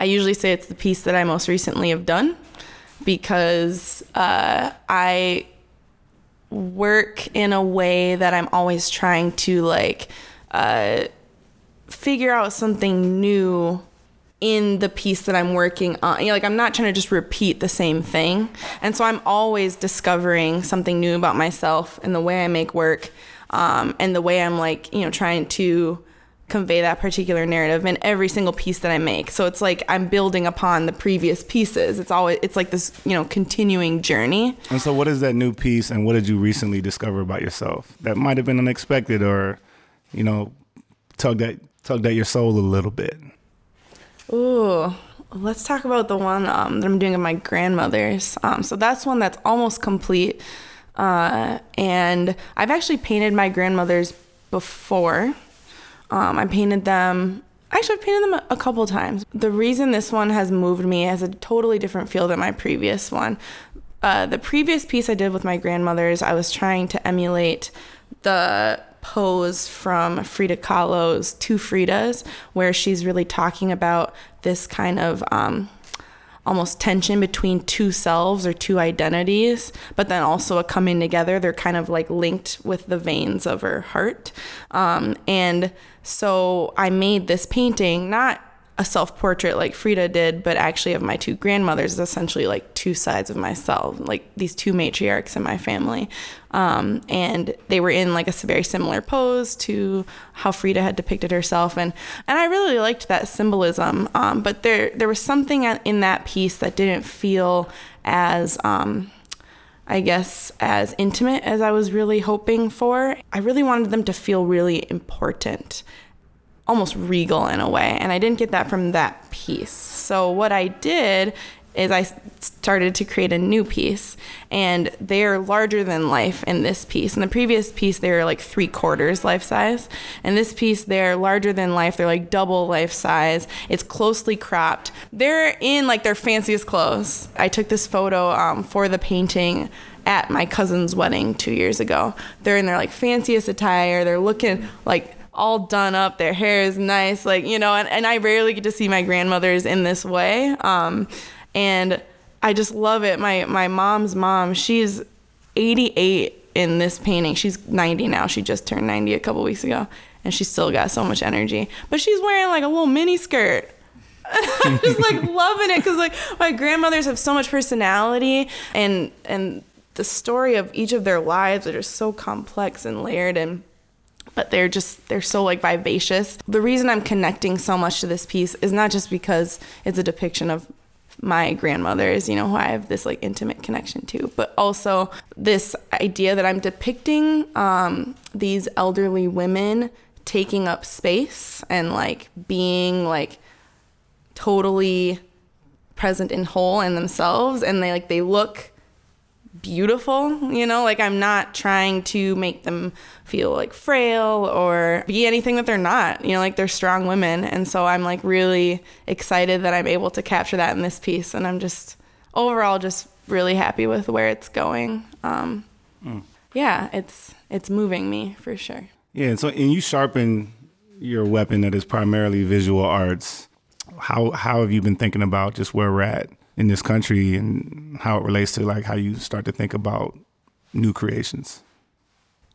I usually say it's the piece that I most recently have done because uh, I work in a way that I'm always trying to like uh, figure out something new in the piece that I'm working on. You know, like I'm not trying to just repeat the same thing. And so I'm always discovering something new about myself and the way I make work um, and the way I'm like, you know, trying to convey that particular narrative in every single piece that I make. So it's like I'm building upon the previous pieces. It's always it's like this, you know, continuing journey. And so what is that new piece and what did you recently discover about yourself that might have been unexpected or, you know, tugged at tugged at your soul a little bit? Ooh, let's talk about the one um, that I'm doing of my grandmother's. Um, so that's one that's almost complete. Uh, and I've actually painted my grandmother's before. Um, I painted them. Actually, I've painted them a, couple times. The reason this one has moved me has a totally different feel than my previous one. Uh, the previous piece I did with my grandmother's, I was trying to emulate the pose from Frida Kahlo's Two Fridas, where she's really talking about this kind of um, almost tension between two selves or two identities, but then also a coming together. They're kind of like linked with the veins of her heart. Um, and so I made this painting, not a self portrait like Frida did, but actually of my two grandmothers, essentially like two sides of myself, like these two matriarchs in my family. Um, and they were in like a very similar pose to how Frida had depicted herself, and and I really liked that symbolism. Um, but there there was something in that piece that didn't feel as um, I guess, as intimate as I was really hoping for. I really wanted them to feel really important almost regal in a way. And I didn't get that from that piece. So what I did is I started to create a new piece, and they're larger than life in this piece. In the previous piece, they were like three quarters life size. In this piece, they're larger than life. They're like double life size. It's closely cropped. They're in like their fanciest clothes. I took this photo um, for the painting at my cousin's wedding two years ago. They're in their like fanciest attire. They're looking like all done up. Their hair is nice, like you know. And, and I rarely get to see my grandmothers in this way, um, and I just love it. My my mom's mom, she's 88 in this painting. She's 90 now. She just turned 90 a couple weeks ago, and she's still got so much energy. But she's wearing like a little mini skirt. I'm just like loving it because like my grandmothers have so much personality and and the story of each of their lives are just so complex and layered and but they're just they're so like vivacious. The reason I'm connecting so much to this piece is not just because it's a depiction of my grandmothers, you know, who I have this like intimate connection to, but also this idea that I'm depicting um, these elderly women taking up space and like being like totally present and whole in themselves. And they like they look beautiful, you know, like I'm not trying to make them feel like frail or be anything that they're not, you know, like they're strong women. And so I'm like really excited that I'm able to capture that in this piece. And I'm just overall just really happy with where it's going. Um, mm. Yeah, it's it's moving me for sure. Yeah, and so and you sharpen your weapon that is primarily visual arts. How how have you been thinking about just where we're at in this country and how it relates to like how you start to think about new creations?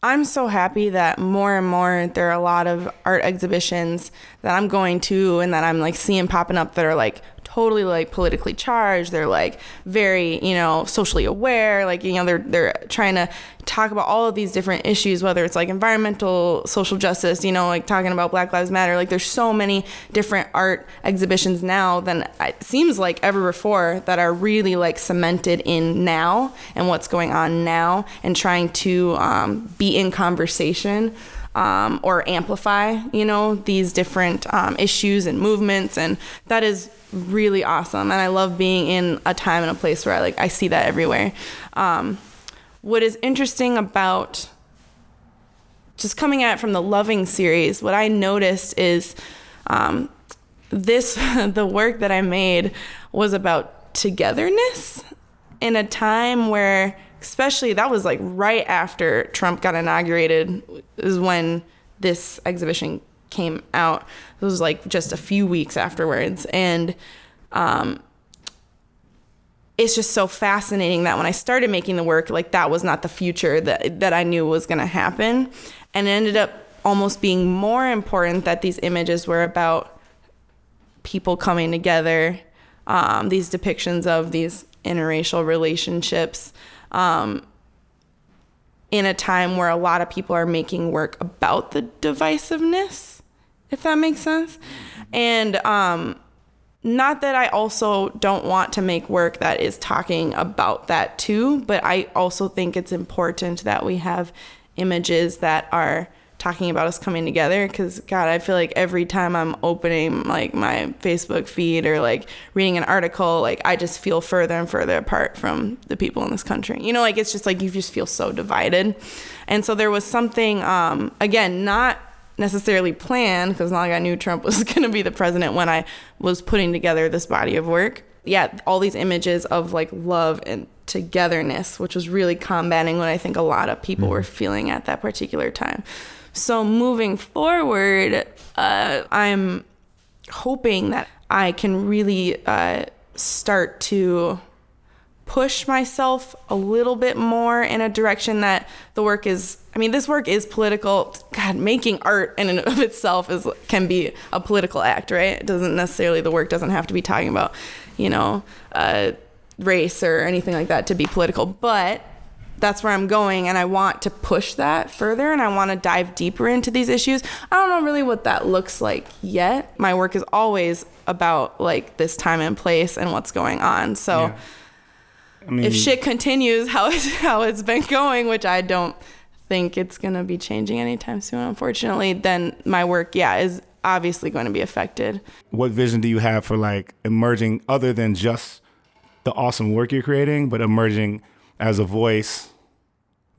I'm so happy that more and more there are a lot of art exhibitions that I'm going to and that I'm like seeing popping up that are like totally like politically charged. They're like very, you know, socially aware. Like, you know, they're they're trying to talk about all of these different issues, whether it's like environmental, social justice, you know, like talking about Black Lives Matter. Like there's so many different art exhibitions now than it seems like ever before that are really like cemented in now and what's going on now and trying to um, be in conversation um, or amplify, you know, these different um, issues and movements. And that is really awesome. And I love being in a time and a place where I like, I see that everywhere. Um, what is interesting about just coming at it from the loving series, what I noticed is um, this, the work that I made was about togetherness in a time where especially that was like right after Trump got inaugurated is when this exhibition came out. It was like just a few weeks afterwards, and um, it's just so fascinating that when I started making the work, like that was not the future that that I knew was going to happen, and it ended up almost being more important that these images were about people coming together, um, these depictions of these interracial relationships um, in a time where a lot of people are making work about the divisiveness, if that makes sense. And um, not that I also don't want to make work that is talking about that too, but I also think it's important that we have images that are talking about us coming together because god i feel like every time i'm opening like my facebook feed or like reading an article like i just feel further and further apart from the people in this country. You know like it's just like you just feel so divided. And so there was something um, again not necessarily planned because not like i knew trump was going to be the president when i was putting together this body of work. Yeah all these images of like love and togetherness which was really combating what i think a lot of people were feeling at that particular time so moving forward, uh, I'm hoping that I can really uh, start to push myself a little bit more in a direction that the work is I mean this work is political. God making art in and of itself is can be a political act right? It doesn't necessarily the work doesn't have to be talking about you know uh, race or anything like that to be political. But that's where I'm going and I want to push that further and I want to dive deeper into these issues. I don't know really what that looks like yet. My work is always about like this time and place and what's going on. So Yeah. I mean, if shit continues how it's how it's been going, which I don't think it's going to be changing anytime soon unfortunately, then my work yeah is obviously going to be affected. what vision do you have for like emerging other than just the awesome work you're creating, but emerging as a voice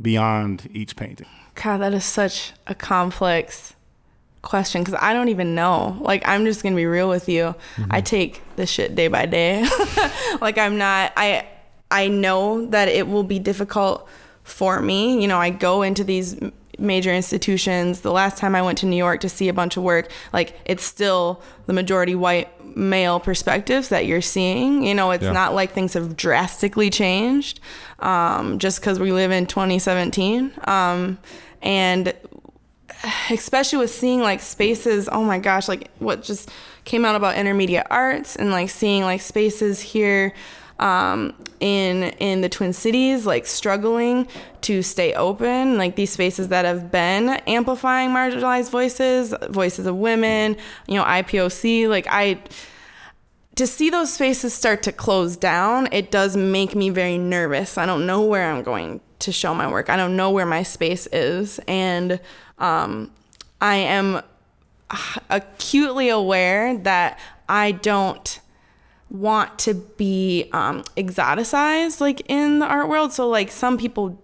beyond each painting? God, that is such a complex question because I don't even know. Like, I'm just gonna be real with you. I mm-hmm. take this shit day by day. like, I'm not. I I know that it will be difficult for me. You know, I go into these major institutions. The last time I went to New York to see a bunch of work, like it's still the majority white male perspectives that you're seeing. You know, it's Yeah. not like things have drastically changed um, just because we live in 2017. Um, and especially with seeing like spaces oh my gosh like what just came out about Intermedia Arts and like seeing like spaces here um, in in the twin cities like struggling to stay open like these spaces that have been amplifying marginalized voices voices of women you know BIPOC like i to see those spaces start to close down, it does make me very nervous. I don't know where I'm going to show my work. I don't know where my space is. And um, I am acutely aware that I don't want to be um, exoticized like in the art world. So, like, some people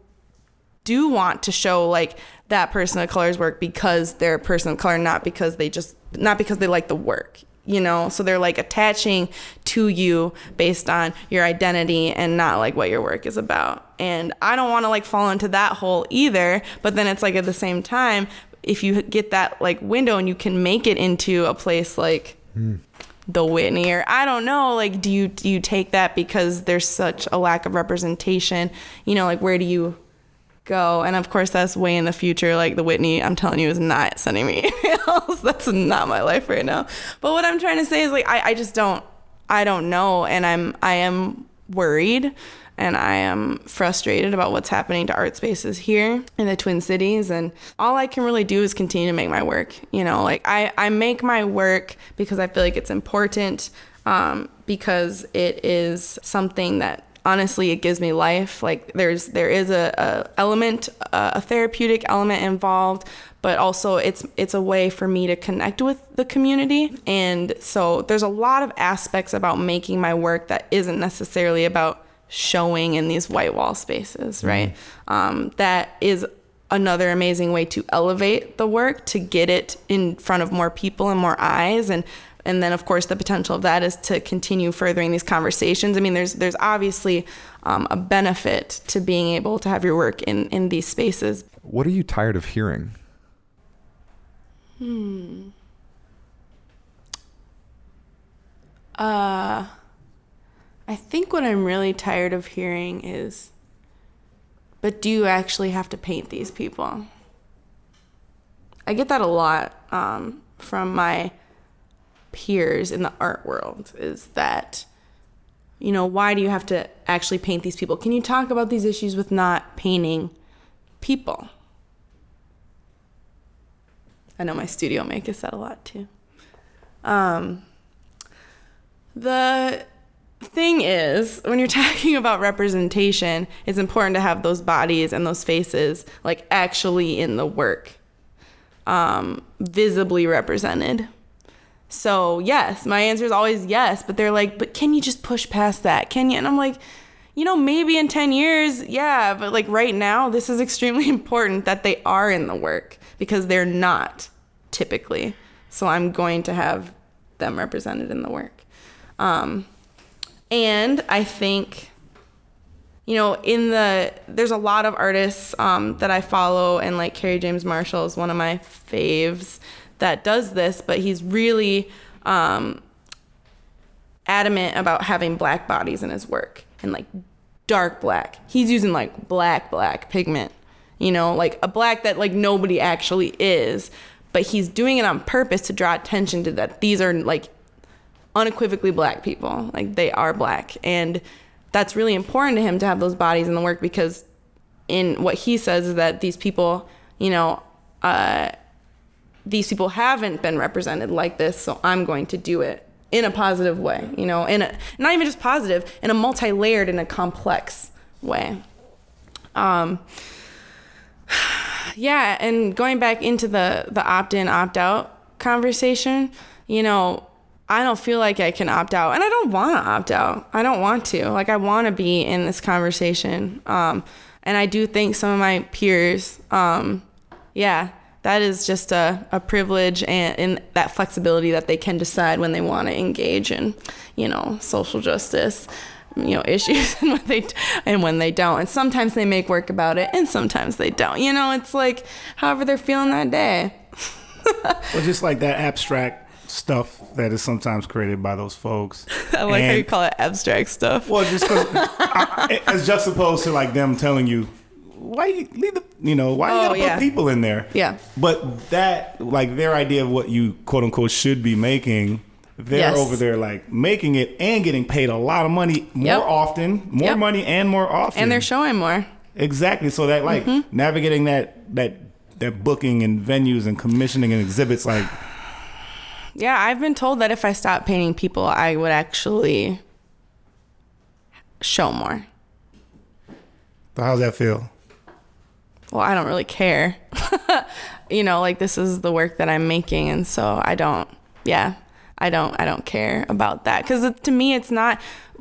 do want to show like that person of color's work because they're a person of color, not because they just not because they like the work. You know, so they're like attaching to you based on your identity and not like what your work is about. And I don't want to like fall into that hole either. But then it's like at the same time, if you get that like window and you can make it into a place like the Whitney or I don't know like do you do you take that because there's such a lack of representation you know like where do you go. And of course, that's way in the future. Like the Whitney, I'm telling you, is not sending me emails. that's not my life right now. But what I'm trying to say is like I, I just don't I don't know, and I'm I am worried and I am frustrated about what's happening to art spaces here in the Twin Cities. And all I can really do is continue to make my work. You know, like I, I make my work because I feel like it's important, um, because it is something that honestly it gives me life like there's there is a, a element a therapeutic element involved but also it's it's a way for me to connect with the community and so there's a lot of aspects about making my work that isn't necessarily about showing in these white wall spaces right? Um, that is another amazing way to elevate the work to get it in front of more people and more eyes. And and then of course the potential of that is to continue furthering these conversations. I mean there's there's obviously um, a benefit to being able to have your work in in these spaces. What are you tired of hearing? Hmm. uh i think what i'm really tired of hearing is but do you actually have to paint these people? I get that a lot um, from my peers in the art world is that you know why do you have to actually paint these people? Can you talk about these issues with not painting people? I know my studio mate gets that a lot too. Um, the thing is when you're talking about representation it's important to have those bodies and those faces like actually in the work um, visibly represented so yes, my answer is always yes, but they're like, but can you just push past that? Can you? And I'm like, you know, maybe in 10 years, yeah, but like right now, this is extremely important that they are in the work because they're not typically. So I'm going to have them represented in the work. Um, and I think, you know, in the, there's a lot of artists um, that I follow, and like Kerry James Marshall is one of my faves that does this, but he's really um, adamant about having black bodies in his work and like dark black. He's using like black, black pigment, you know, like a black that like nobody actually is, but he's doing it on purpose to draw attention to that these are like unequivocally black people. Like they are black. And that's really important to him to have those bodies in the work because in what he says is that these people, you know, uh, these people haven't been represented like this, so I'm going to do it in a positive way, you know, in a not even just positive, in a multi-layered and a complex way. Um, yeah, and going back into the the opt-in opt-out conversation, you know, I don't feel like I can opt out, and I don't want to opt out. I don't want to. Like I want to be in this conversation. Um, and I do think some of my peers, um, yeah, that is just a, a privilege and, and that flexibility that they can decide when they want to engage in, you know, social justice, you know, issues and when they and when they don't. And sometimes they make work about it, and sometimes they don't. You know, it's like however they're feeling that day. Well, just like that abstract stuff that is sometimes created by those folks. I like how you call it abstract stuff. Well, just because, as opposed to like them telling you, why you leave the, you know, why you Oh, gotta yeah. put people in there? Yeah. But that, like their idea of what you quote unquote should be making, they're Yes. over there like making it and getting paid a lot of money more Yep. often, more Yep. money and more often. and they're showing more. exactly so that like Mm-hmm. navigating that that that booking and venues and commissioning and exhibits like Yeah, I've been told that if I stopped painting people, I would actually show more. so how's that feel? Well, I don't really care. you know, like this is the work that I'm making and so I don't yeah, I don't I don't care about that cuz to me it's not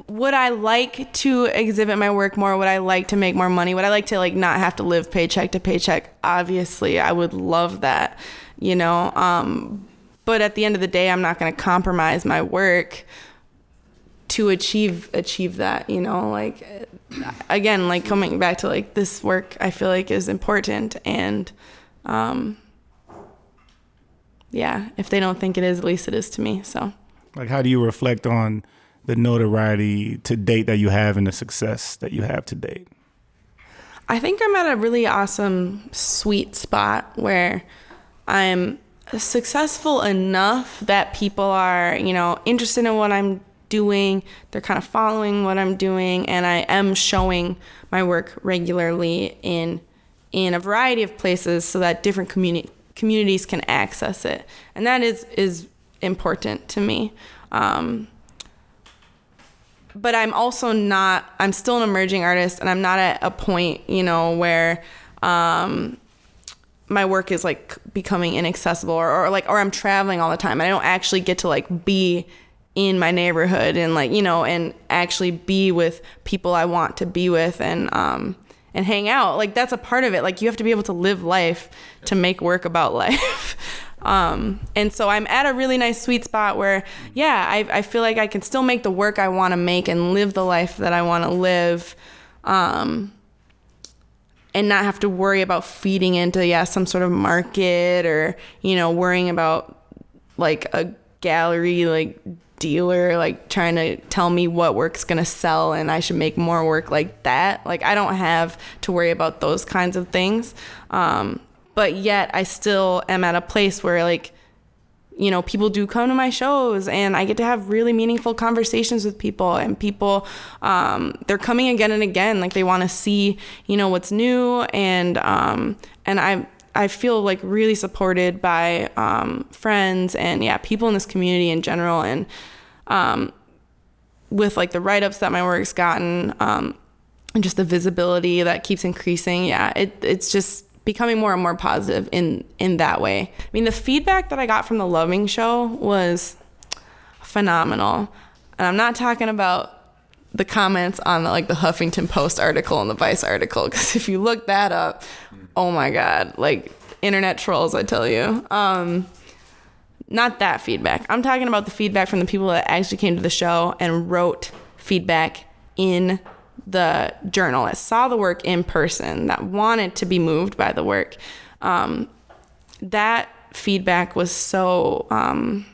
would I like to exhibit my work more? Would I like to make more money? Would I like to like not have to live paycheck to paycheck? Obviously, I would love that, you know. Um but at the end of the day, I'm not going to compromise my work to achieve achieve that you know like again like coming back to like this work i feel like is important and um yeah if they don't think it is at least it is to me so Like, how do you reflect on the notoriety to date that you have and the success that you have to date? I think I'm at a really awesome sweet spot where I'm successful enough that people are, you know, interested in what I'm doing. They're kind of following what I'm doing, and I am showing my work regularly in in a variety of places so that different community communities can access it, and that is is important to me. Um, but I'm also not. I'm still an emerging artist, and I'm not at a point, you know, where um, my work is like becoming inaccessible, or, or like, or I'm traveling all the time. I don't actually get to like be in my neighborhood and like you know and actually be with people I want to be with and um and hang out. Like that's a part of it. Like you have to be able to live life to make work about life. Um and so I'm at a really nice sweet spot where yeah I, I feel like I can still make the work I want to make and live the life that I want to live. Um and not have to worry about feeding into yeah some sort of market or you know worrying about like a gallery like dealer like trying to tell me what work's going to sell and I should make more work like that. Like I don't have to worry about those kinds of things. Um, but yet I still am at a place where like you know people do come to my shows and i get to have really meaningful conversations with people and people um, they're coming again and again like they want to see you know what's new and um, and i I feel like really supported by um, friends and yeah, people in this community in general. And um, with like the write ups that my work's gotten um, and just the visibility that keeps increasing, yeah, it, it's just becoming more and more positive in in that way. I mean, the feedback that I got from the Loving Show was phenomenal, and I'm not talking about the comments on the, like the Huffington Post article and the Vice article because if you look that up, oh my god, like internet trolls, I tell you. Um, not that feedback. I'm talking about the feedback from the people that actually came to the show and wrote feedback in the journalist, saw the work in person, that wanted to be moved by the work. Um, that feedback was so um,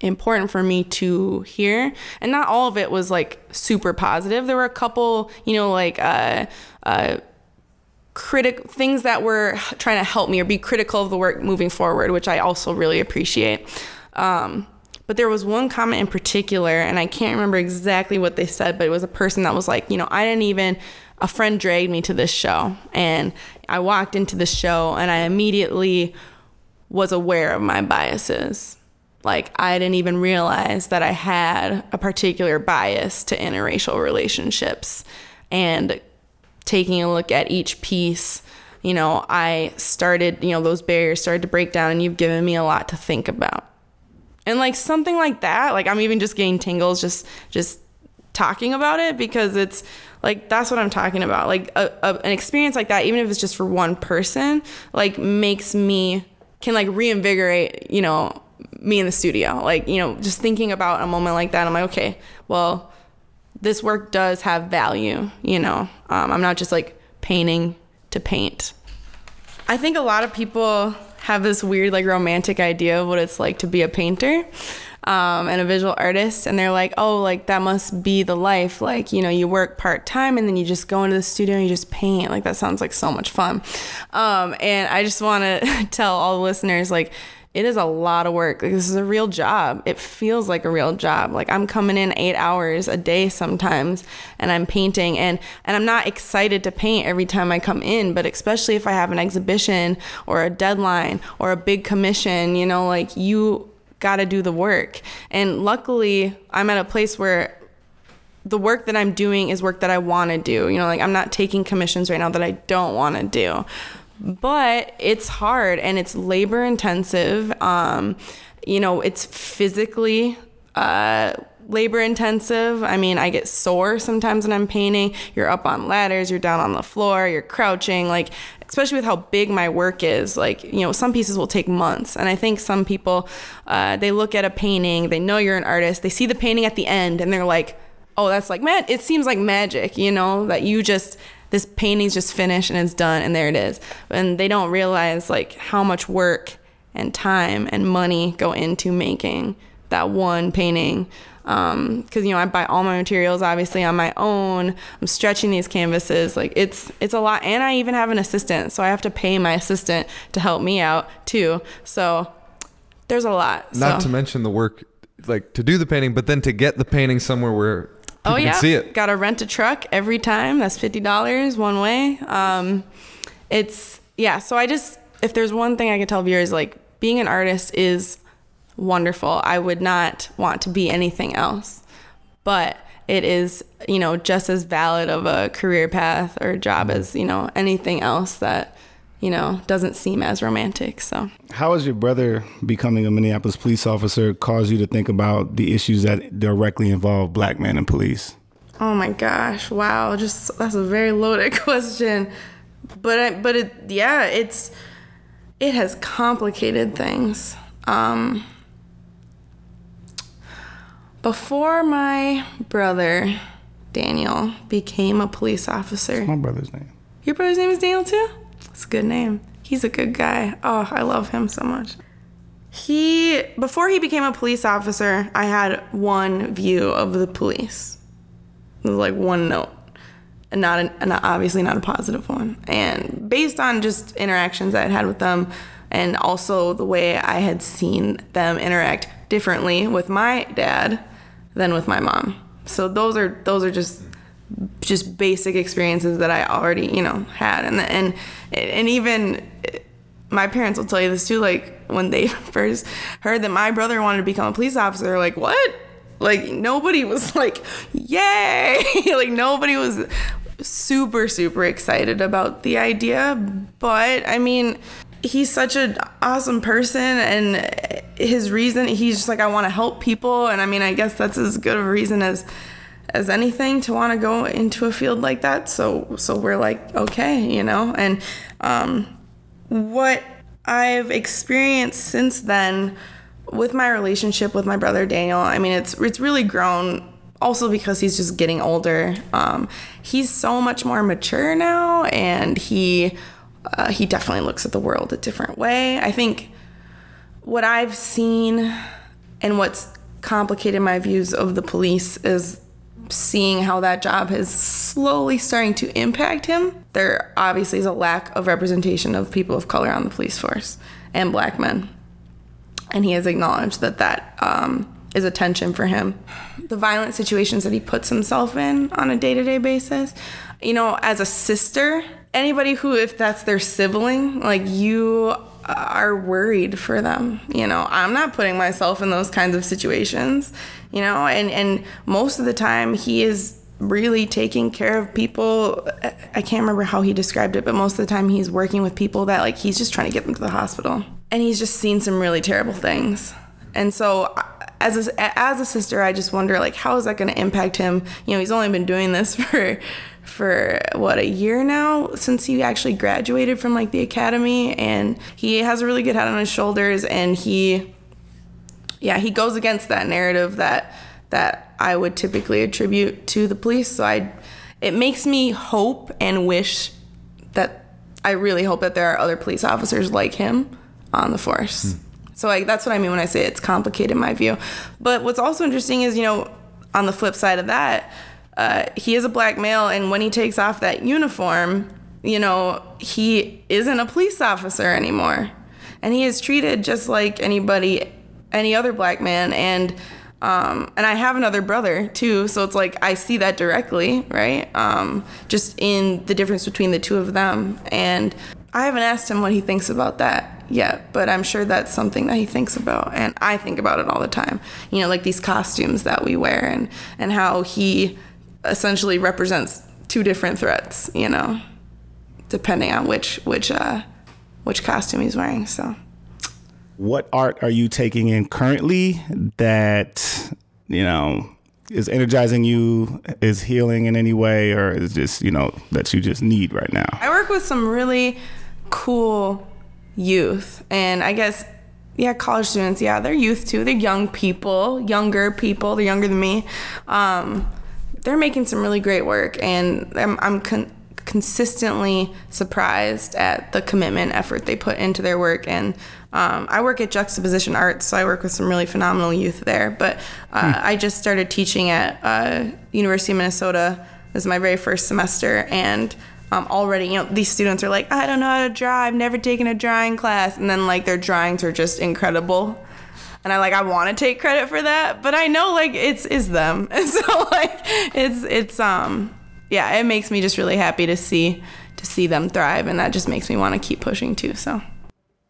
important for me to hear. And not all of it was like super positive. There were a couple, you know, like, uh, uh, critic things that were trying to help me or be critical of the work moving forward, which I also really appreciate. Um, but there was one comment in particular, and I can't remember exactly what they said, but it was a person that was like, you know, I didn't even, a friend dragged me to this show, and I walked into the show, and I immediately was aware of my biases. Like, I didn't even realize that I had a particular bias to interracial relationships. And taking a look at each piece, you know, I started, you know, those barriers started to break down and you've given me a lot to think about. And like something like that, like I'm even just getting tingles just just talking about it because it's like that's what I'm talking about. Like a, a, an experience like that, even if it's just for one person, like makes me can like reinvigorate, you know, me in the studio. Like, you know, just thinking about a moment like that, I'm like, okay, well, this work does have value, you know. Um, I'm not just like painting to paint. I think a lot of people have this weird, like, romantic idea of what it's like to be a painter um, and a visual artist. And they're like, oh, like, that must be the life. Like, you know, you work part time and then you just go into the studio and you just paint. Like, that sounds like so much fun. Um, and I just want to tell all the listeners, like, it is a lot of work. Like this is a real job. It feels like a real job. Like I'm coming in 8 hours a day sometimes and I'm painting and and I'm not excited to paint every time I come in, but especially if I have an exhibition or a deadline or a big commission, you know, like you got to do the work. And luckily, I'm at a place where the work that I'm doing is work that I want to do. You know, like I'm not taking commissions right now that I don't want to do but it's hard and it's labor intensive. Um, you know, it's physically uh, labor intensive. I mean, I get sore sometimes when I'm painting. You're up on ladders, you're down on the floor, you're crouching. Like, especially with how big my work is, like, you know, some pieces will take months. And I think some people, uh, they look at a painting, they know you're an artist, they see the painting at the end, and they're like, oh, that's like, man, it seems like magic, you know, that you just this painting's just finished and it's done and there it is. And they don't realize like how much work and time and money go into making that one painting. because um, you know I buy all my materials obviously on my own. I'm stretching these canvases like it's it's a lot, and I even have an assistant, so I have to pay my assistant to help me out too. So there's a lot. Not so. to mention the work, like to do the painting, but then to get the painting somewhere where people oh yeah, see it. Got to rent a truck every time. That's fifty dollars one way. Um, it's yeah. So I just if there's one thing I can tell viewers, like being an artist is wonderful. I would not want to be anything else. But it is, you know, just as valid of a career path or job as, you know, anything else that, you know, doesn't seem as romantic. So, how has your brother becoming a Minneapolis police officer caused you to think about the issues that directly involve black men in police? Oh my gosh. Wow. Just that's a very loaded question. But but it yeah, it's it has complicated things. Um before my brother, Daniel, became a police officer. What's my brother's name. Your brother's name is Daniel too? That's a good name. He's a good guy. Oh, I love him so much. He before he became a police officer, I had one view of the police. It was like one note. And not an, obviously not a positive one. And based on just interactions I had had with them and also the way I had seen them interact differently with my dad than with my mom. So those are those are just just basic experiences that I already you know had, and and and even my parents will tell you this too. Like when they first heard that my brother wanted to become a police officer, like what? Like nobody was like, yay! like nobody was super super excited about the idea. But I mean, he's such an awesome person and his reason he's just like I want to help people and I mean I guess that's as good of a reason as as anything to want to go into a field like that so so we're like okay you know and um, what I've experienced since then with my relationship with my brother Daniel I mean it's it's really grown also because he's just getting older um, he's so much more mature now and he uh, he definitely looks at the world a different way. I think what I've seen and what's complicated my views of the police is seeing how that job is slowly starting to impact him. There obviously is a lack of representation of people of color on the police force and black men. And he has acknowledged that that um, is a tension for him. The violent situations that he puts himself in on a day to day basis. You know, as a sister, anybody who if that's their sibling like you are worried for them you know? I'm not putting myself in those kinds of situations you know? And and most of the time he is really taking care of people. I can't remember how he described it but most of the time he's working with people that like he's just trying to get them to the hospital. And he's just seen some really terrible things. And so uh, as a, as a sister i just wonder like how is that going to impact him? You know he's only been doing this for for what a year now since he actually graduated from like the academy and he has a really good head on his shoulders and he yeah he goes against that narrative that that I would typically attribute to the police so I it makes me hope and wish that I really hope that there are other police officers like him on the force. Hmm. So like that's what I mean when I say it's complicated in my view. But what's also interesting is, you know, on the flip side of that, uh, he is a black male, and when he takes off that uniform, you know, he isn't a police officer anymore. And he is treated just like anybody, any other black man. And um, and I have another brother too, so it's like I see that directly, right? Um, just in the difference between the two of them. And I haven't asked him what he thinks about that yet, but I'm sure that's something that he thinks about, and I think about it all the time. You know, like these costumes that we wear, and and how he essentially represents two different threats, you know, depending on which which uh, which costume he's wearing. So, what art are you taking in currently that you know is energizing you, is healing in any way, or is just you know that you just need right now? I work with some really cool youth, and I guess yeah, college students. Yeah, they're youth too. They're young people, younger people. They're younger than me. Um, they're making some really great work, and I'm, I'm con- consistently surprised at the commitment effort they put into their work and um, I work at Juxtaposition Arts, so I work with some really phenomenal youth there. But uh, hmm. I just started teaching at uh, University of Minnesota. This is my very first semester, and um, already, you know, these students are like, I don't know how to draw. I've never taken a drawing class, and then like their drawings are just incredible. And I like I want to take credit for that, but I know like it's is them, and so like it's it's um yeah, it makes me just really happy to see to see them thrive, and that just makes me want to keep pushing too. So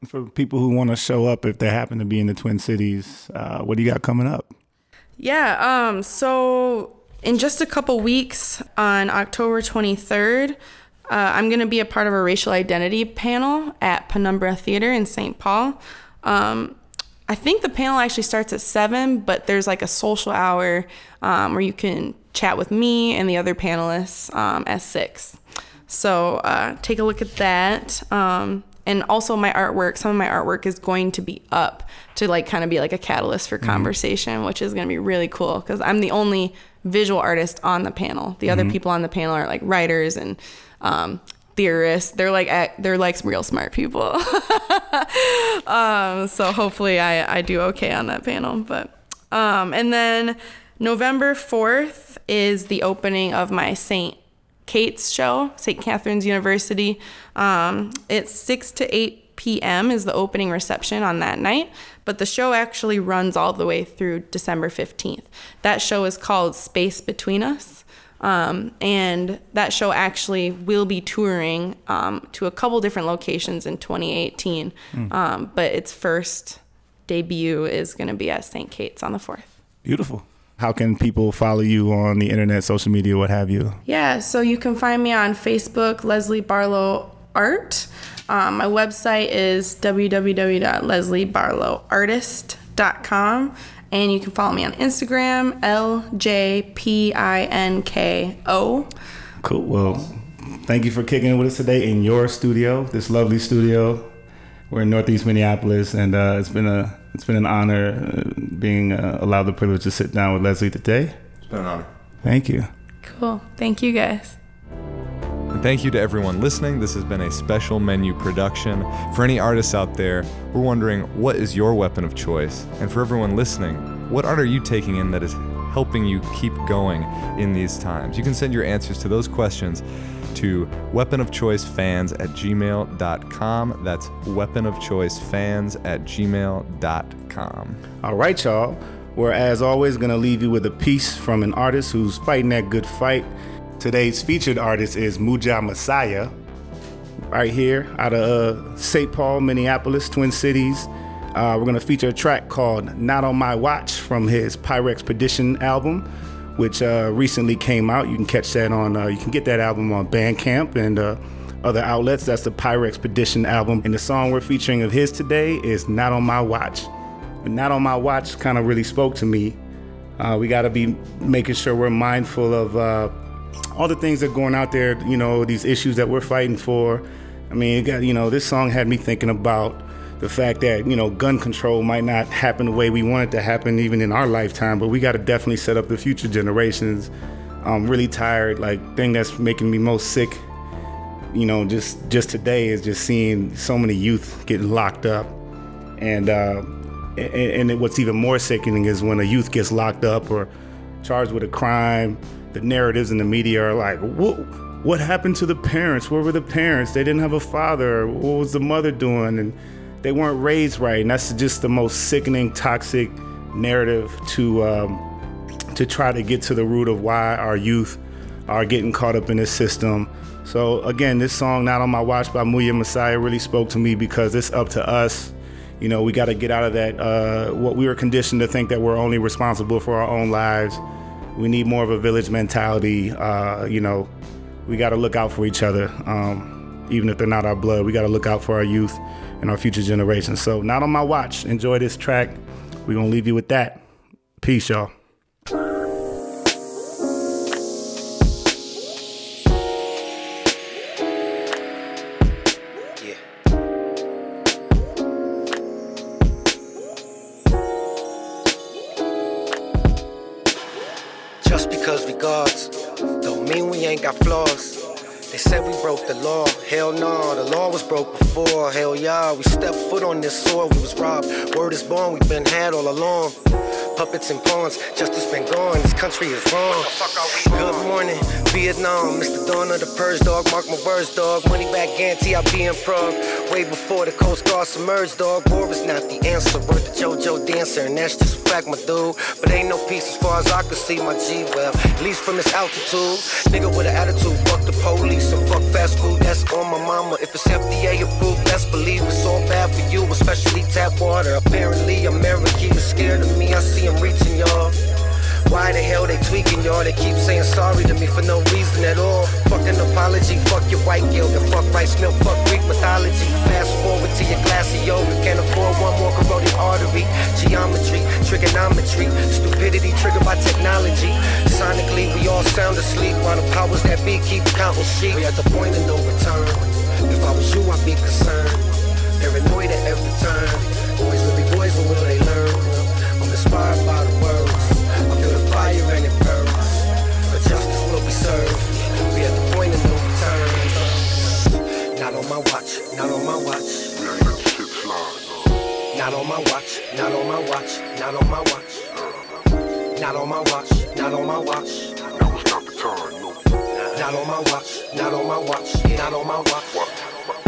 for people who want to show up if they happen to be in the Twin Cities, uh, what do you got coming up? Yeah, um, so in just a couple weeks on October 23rd, uh, I'm going to be a part of a racial identity panel at Penumbra Theater in St. Paul. Um, I think the panel actually starts at 7, but there's like a social hour um, where you can chat with me and the other panelists um, at 6. So uh, take a look at that. Um, and also my artwork some of my artwork is going to be up to like kind of be like a catalyst for mm-hmm. conversation mm-hmm. which is going to be really cool because i'm the only visual artist on the panel the mm-hmm. other people on the panel are like writers and um, theorists they're like they're like real smart people um, so hopefully I, I do okay on that panel but um, and then november 4th is the opening of my st Kate's show, St. Catherine's University. Um, it's 6 to 8 p.m. is the opening reception on that night, but the show actually runs all the way through December 15th. That show is called Space Between Us. Um, and that show actually will be touring um, to a couple different locations in 2018. Mm. Um, but its first debut is going to be at St. Kate's on the 4th. Beautiful. How can people follow you on the internet, social media, what have you? Yeah, so you can find me on Facebook, Leslie Barlow Art. Um, my website is www.lesliebarlowartist.com. And you can follow me on Instagram, LJPINKO. Cool. Well, thank you for kicking it with us today in your studio, this lovely studio. We're in Northeast Minneapolis, and uh, it's been a it's been an honor uh, being uh, allowed the privilege to sit down with Leslie today. It's been an honor. Thank you. Cool. Thank you, guys. Thank you to everyone listening. This has been a special menu production. For any artists out there, we're wondering what is your weapon of choice? And for everyone listening, what art are you taking in that is helping you keep going in these times? You can send your answers to those questions to weaponofchoicefans at gmail.com. That's weaponofchoicefans at gmail.com. All right, y'all. We're, as always, going to leave you with a piece from an artist who's fighting that good fight. Today's featured artist is Muja Messiah, right here out of uh, St. Paul, Minneapolis, Twin Cities. Uh, we're going to feature a track called Not on My Watch from his Pyrex Perdition album which uh, recently came out. You can catch that on, uh, you can get that album on Bandcamp and uh, other outlets. That's the Pyrex Perdition album. And the song we're featuring of his today is Not on My Watch. Not on My Watch kind of really spoke to me. Uh, we got to be making sure we're mindful of all the things that are going out there, you know, these issues that we're fighting for. I mean, it got, you know, this song had me thinking about the fact that you know gun control might not happen the way we want it to happen even in our lifetime but we got to definitely set up the future generations. I'm really tired. Like thing that's making me most sick you know just just today is just seeing so many youth getting locked up. And uh and, and what's even more sickening is when a youth gets locked up or charged with a crime the narratives in the media are like what what happened to the parents where were the parents they didn't have a father what was the mother doing and they weren't raised right, and that's just the most sickening, toxic narrative to um, to try to get to the root of why our youth are getting caught up in this system. So again, this song "Not on My Watch" by Muja Messiah really spoke to me because it's up to us. You know, we got to get out of that uh, what we were conditioned to think that we're only responsible for our own lives. We need more of a village mentality. Uh, you know, we got to look out for each other, um, even if they're not our blood. We got to look out for our youth and our future generations. So, not on my watch. Enjoy this track. We're going to leave you with that. Peace, y'all. This soil, we was robbed. Word is born, we've been had all along. Puppets and pawns, justice been gone, this country is wrong. Good morning, Vietnam, Mr. Dawn of the Purge dog, mark my words, dog. Money back guarantee, I'll be in Prague. Way before the Coast Guard submerged, dog. War is not the answer, word the JoJo dancer, and that's just a fact, my dude. But ain't no peace as far as I can see, my G. Well, at least from this altitude. Nigga with an attitude, fuck the police and fuck fast food, that's on my mama. If it's FDA approved, best believe it's all bad for you, especially tap water. Apparently, America is scared of me, I see him reaching y'all. Why the hell they tweaking y'all? They keep saying sorry to me for no reason at all. Fucking apology, fuck your white guilt and fuck rice milk, fuck Greek mythology. Fast forward to your glass of can't afford one more corroded artery. Geometry, trigonometry, stupidity triggered by technology. Sonically, we all sound asleep while the powers that be keep counting sheep. We at the point of no return. If I was you, I'd be concerned. Paranoid at every turn. Boys will be boys, but will they my watch, not on my watch. We ain't let shit slide, no. Not on my watch, not on my watch, not on my watch. Not on my watch, not on my watch. Now is not the time, no. Not on my watch, not on my watch, not on my watch.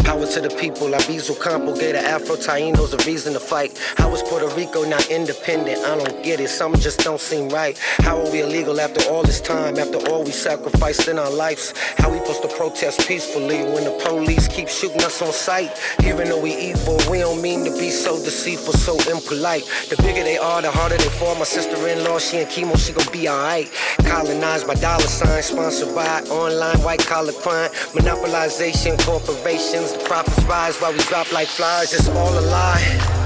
Power to the people, Albizu Campo the Afro Tainos a reason to fight. How is Puerto Rico not independent? I don't get it, something just don't seem right. How are we illegal after all this time, after all we sacrificed in our lives? How we supposed to protest peacefully when the police keep shooting us on sight? Even though we evil, we don't mean to be so deceitful, so impolite. The bigger they are, the harder they fall. My sister-in-law, she in chemo, she gon' be alright. Colonized by dollar signs, sponsored by online white collar crime, monopolization, corporations. Profits rise while we drop like flies. It's all a lie.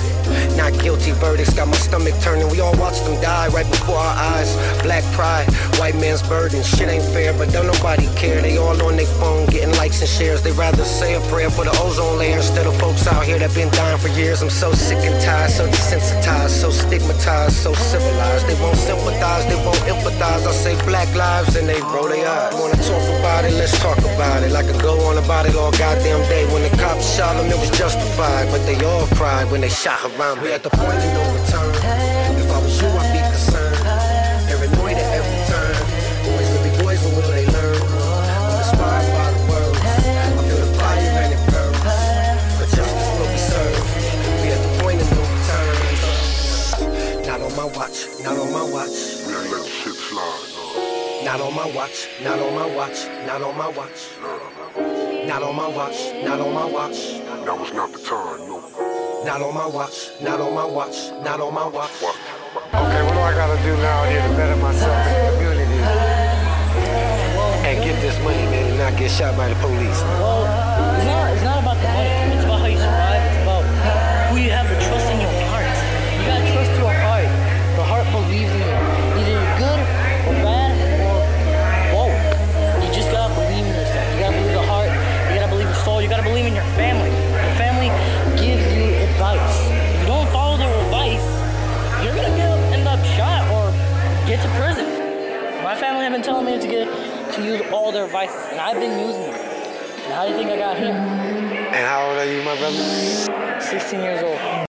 Not guilty verdicts, got my stomach turning. We all watched them die right before our eyes. Black pride, white man's burden. Shit ain't fair, but don't nobody care. They all on their phone getting likes and shares. They rather say a prayer for the ozone layer instead of folks out here that been dying for years. I'm so sick and tired, so desensitized, so stigmatized, so civilized. They won't sympathize, they won't empathize. I say black lives and they roll their eyes. Wanna talk about it? Let's talk about it. Like I go on about it all goddamn day. When the cops shot them, it was justified, but they all cried when they shot around me. We at the point of no return. If I was you, I'd be concerned. Paranoid at every turn. Boys will be boys, but will they learn? I'm inspired by the words. I feel the fire and it burns. But justice will be served. We at the point of no return. Not on my watch, not on my watch. We ain't let shit slide. Not on my watch, not on my watch, not on my watch. Not on my watch, not on my watch. Now is not the time, no. Not on my watch, not on my watch, not on my watch. What? Okay, what do I gotta do now here to better myself in the community? And get this money, man, and not get shot by the police. Well, family have been telling me to get to use all their vices, and I've been using them. And how do you think I got here? And how old are you, my brother? 16 years old.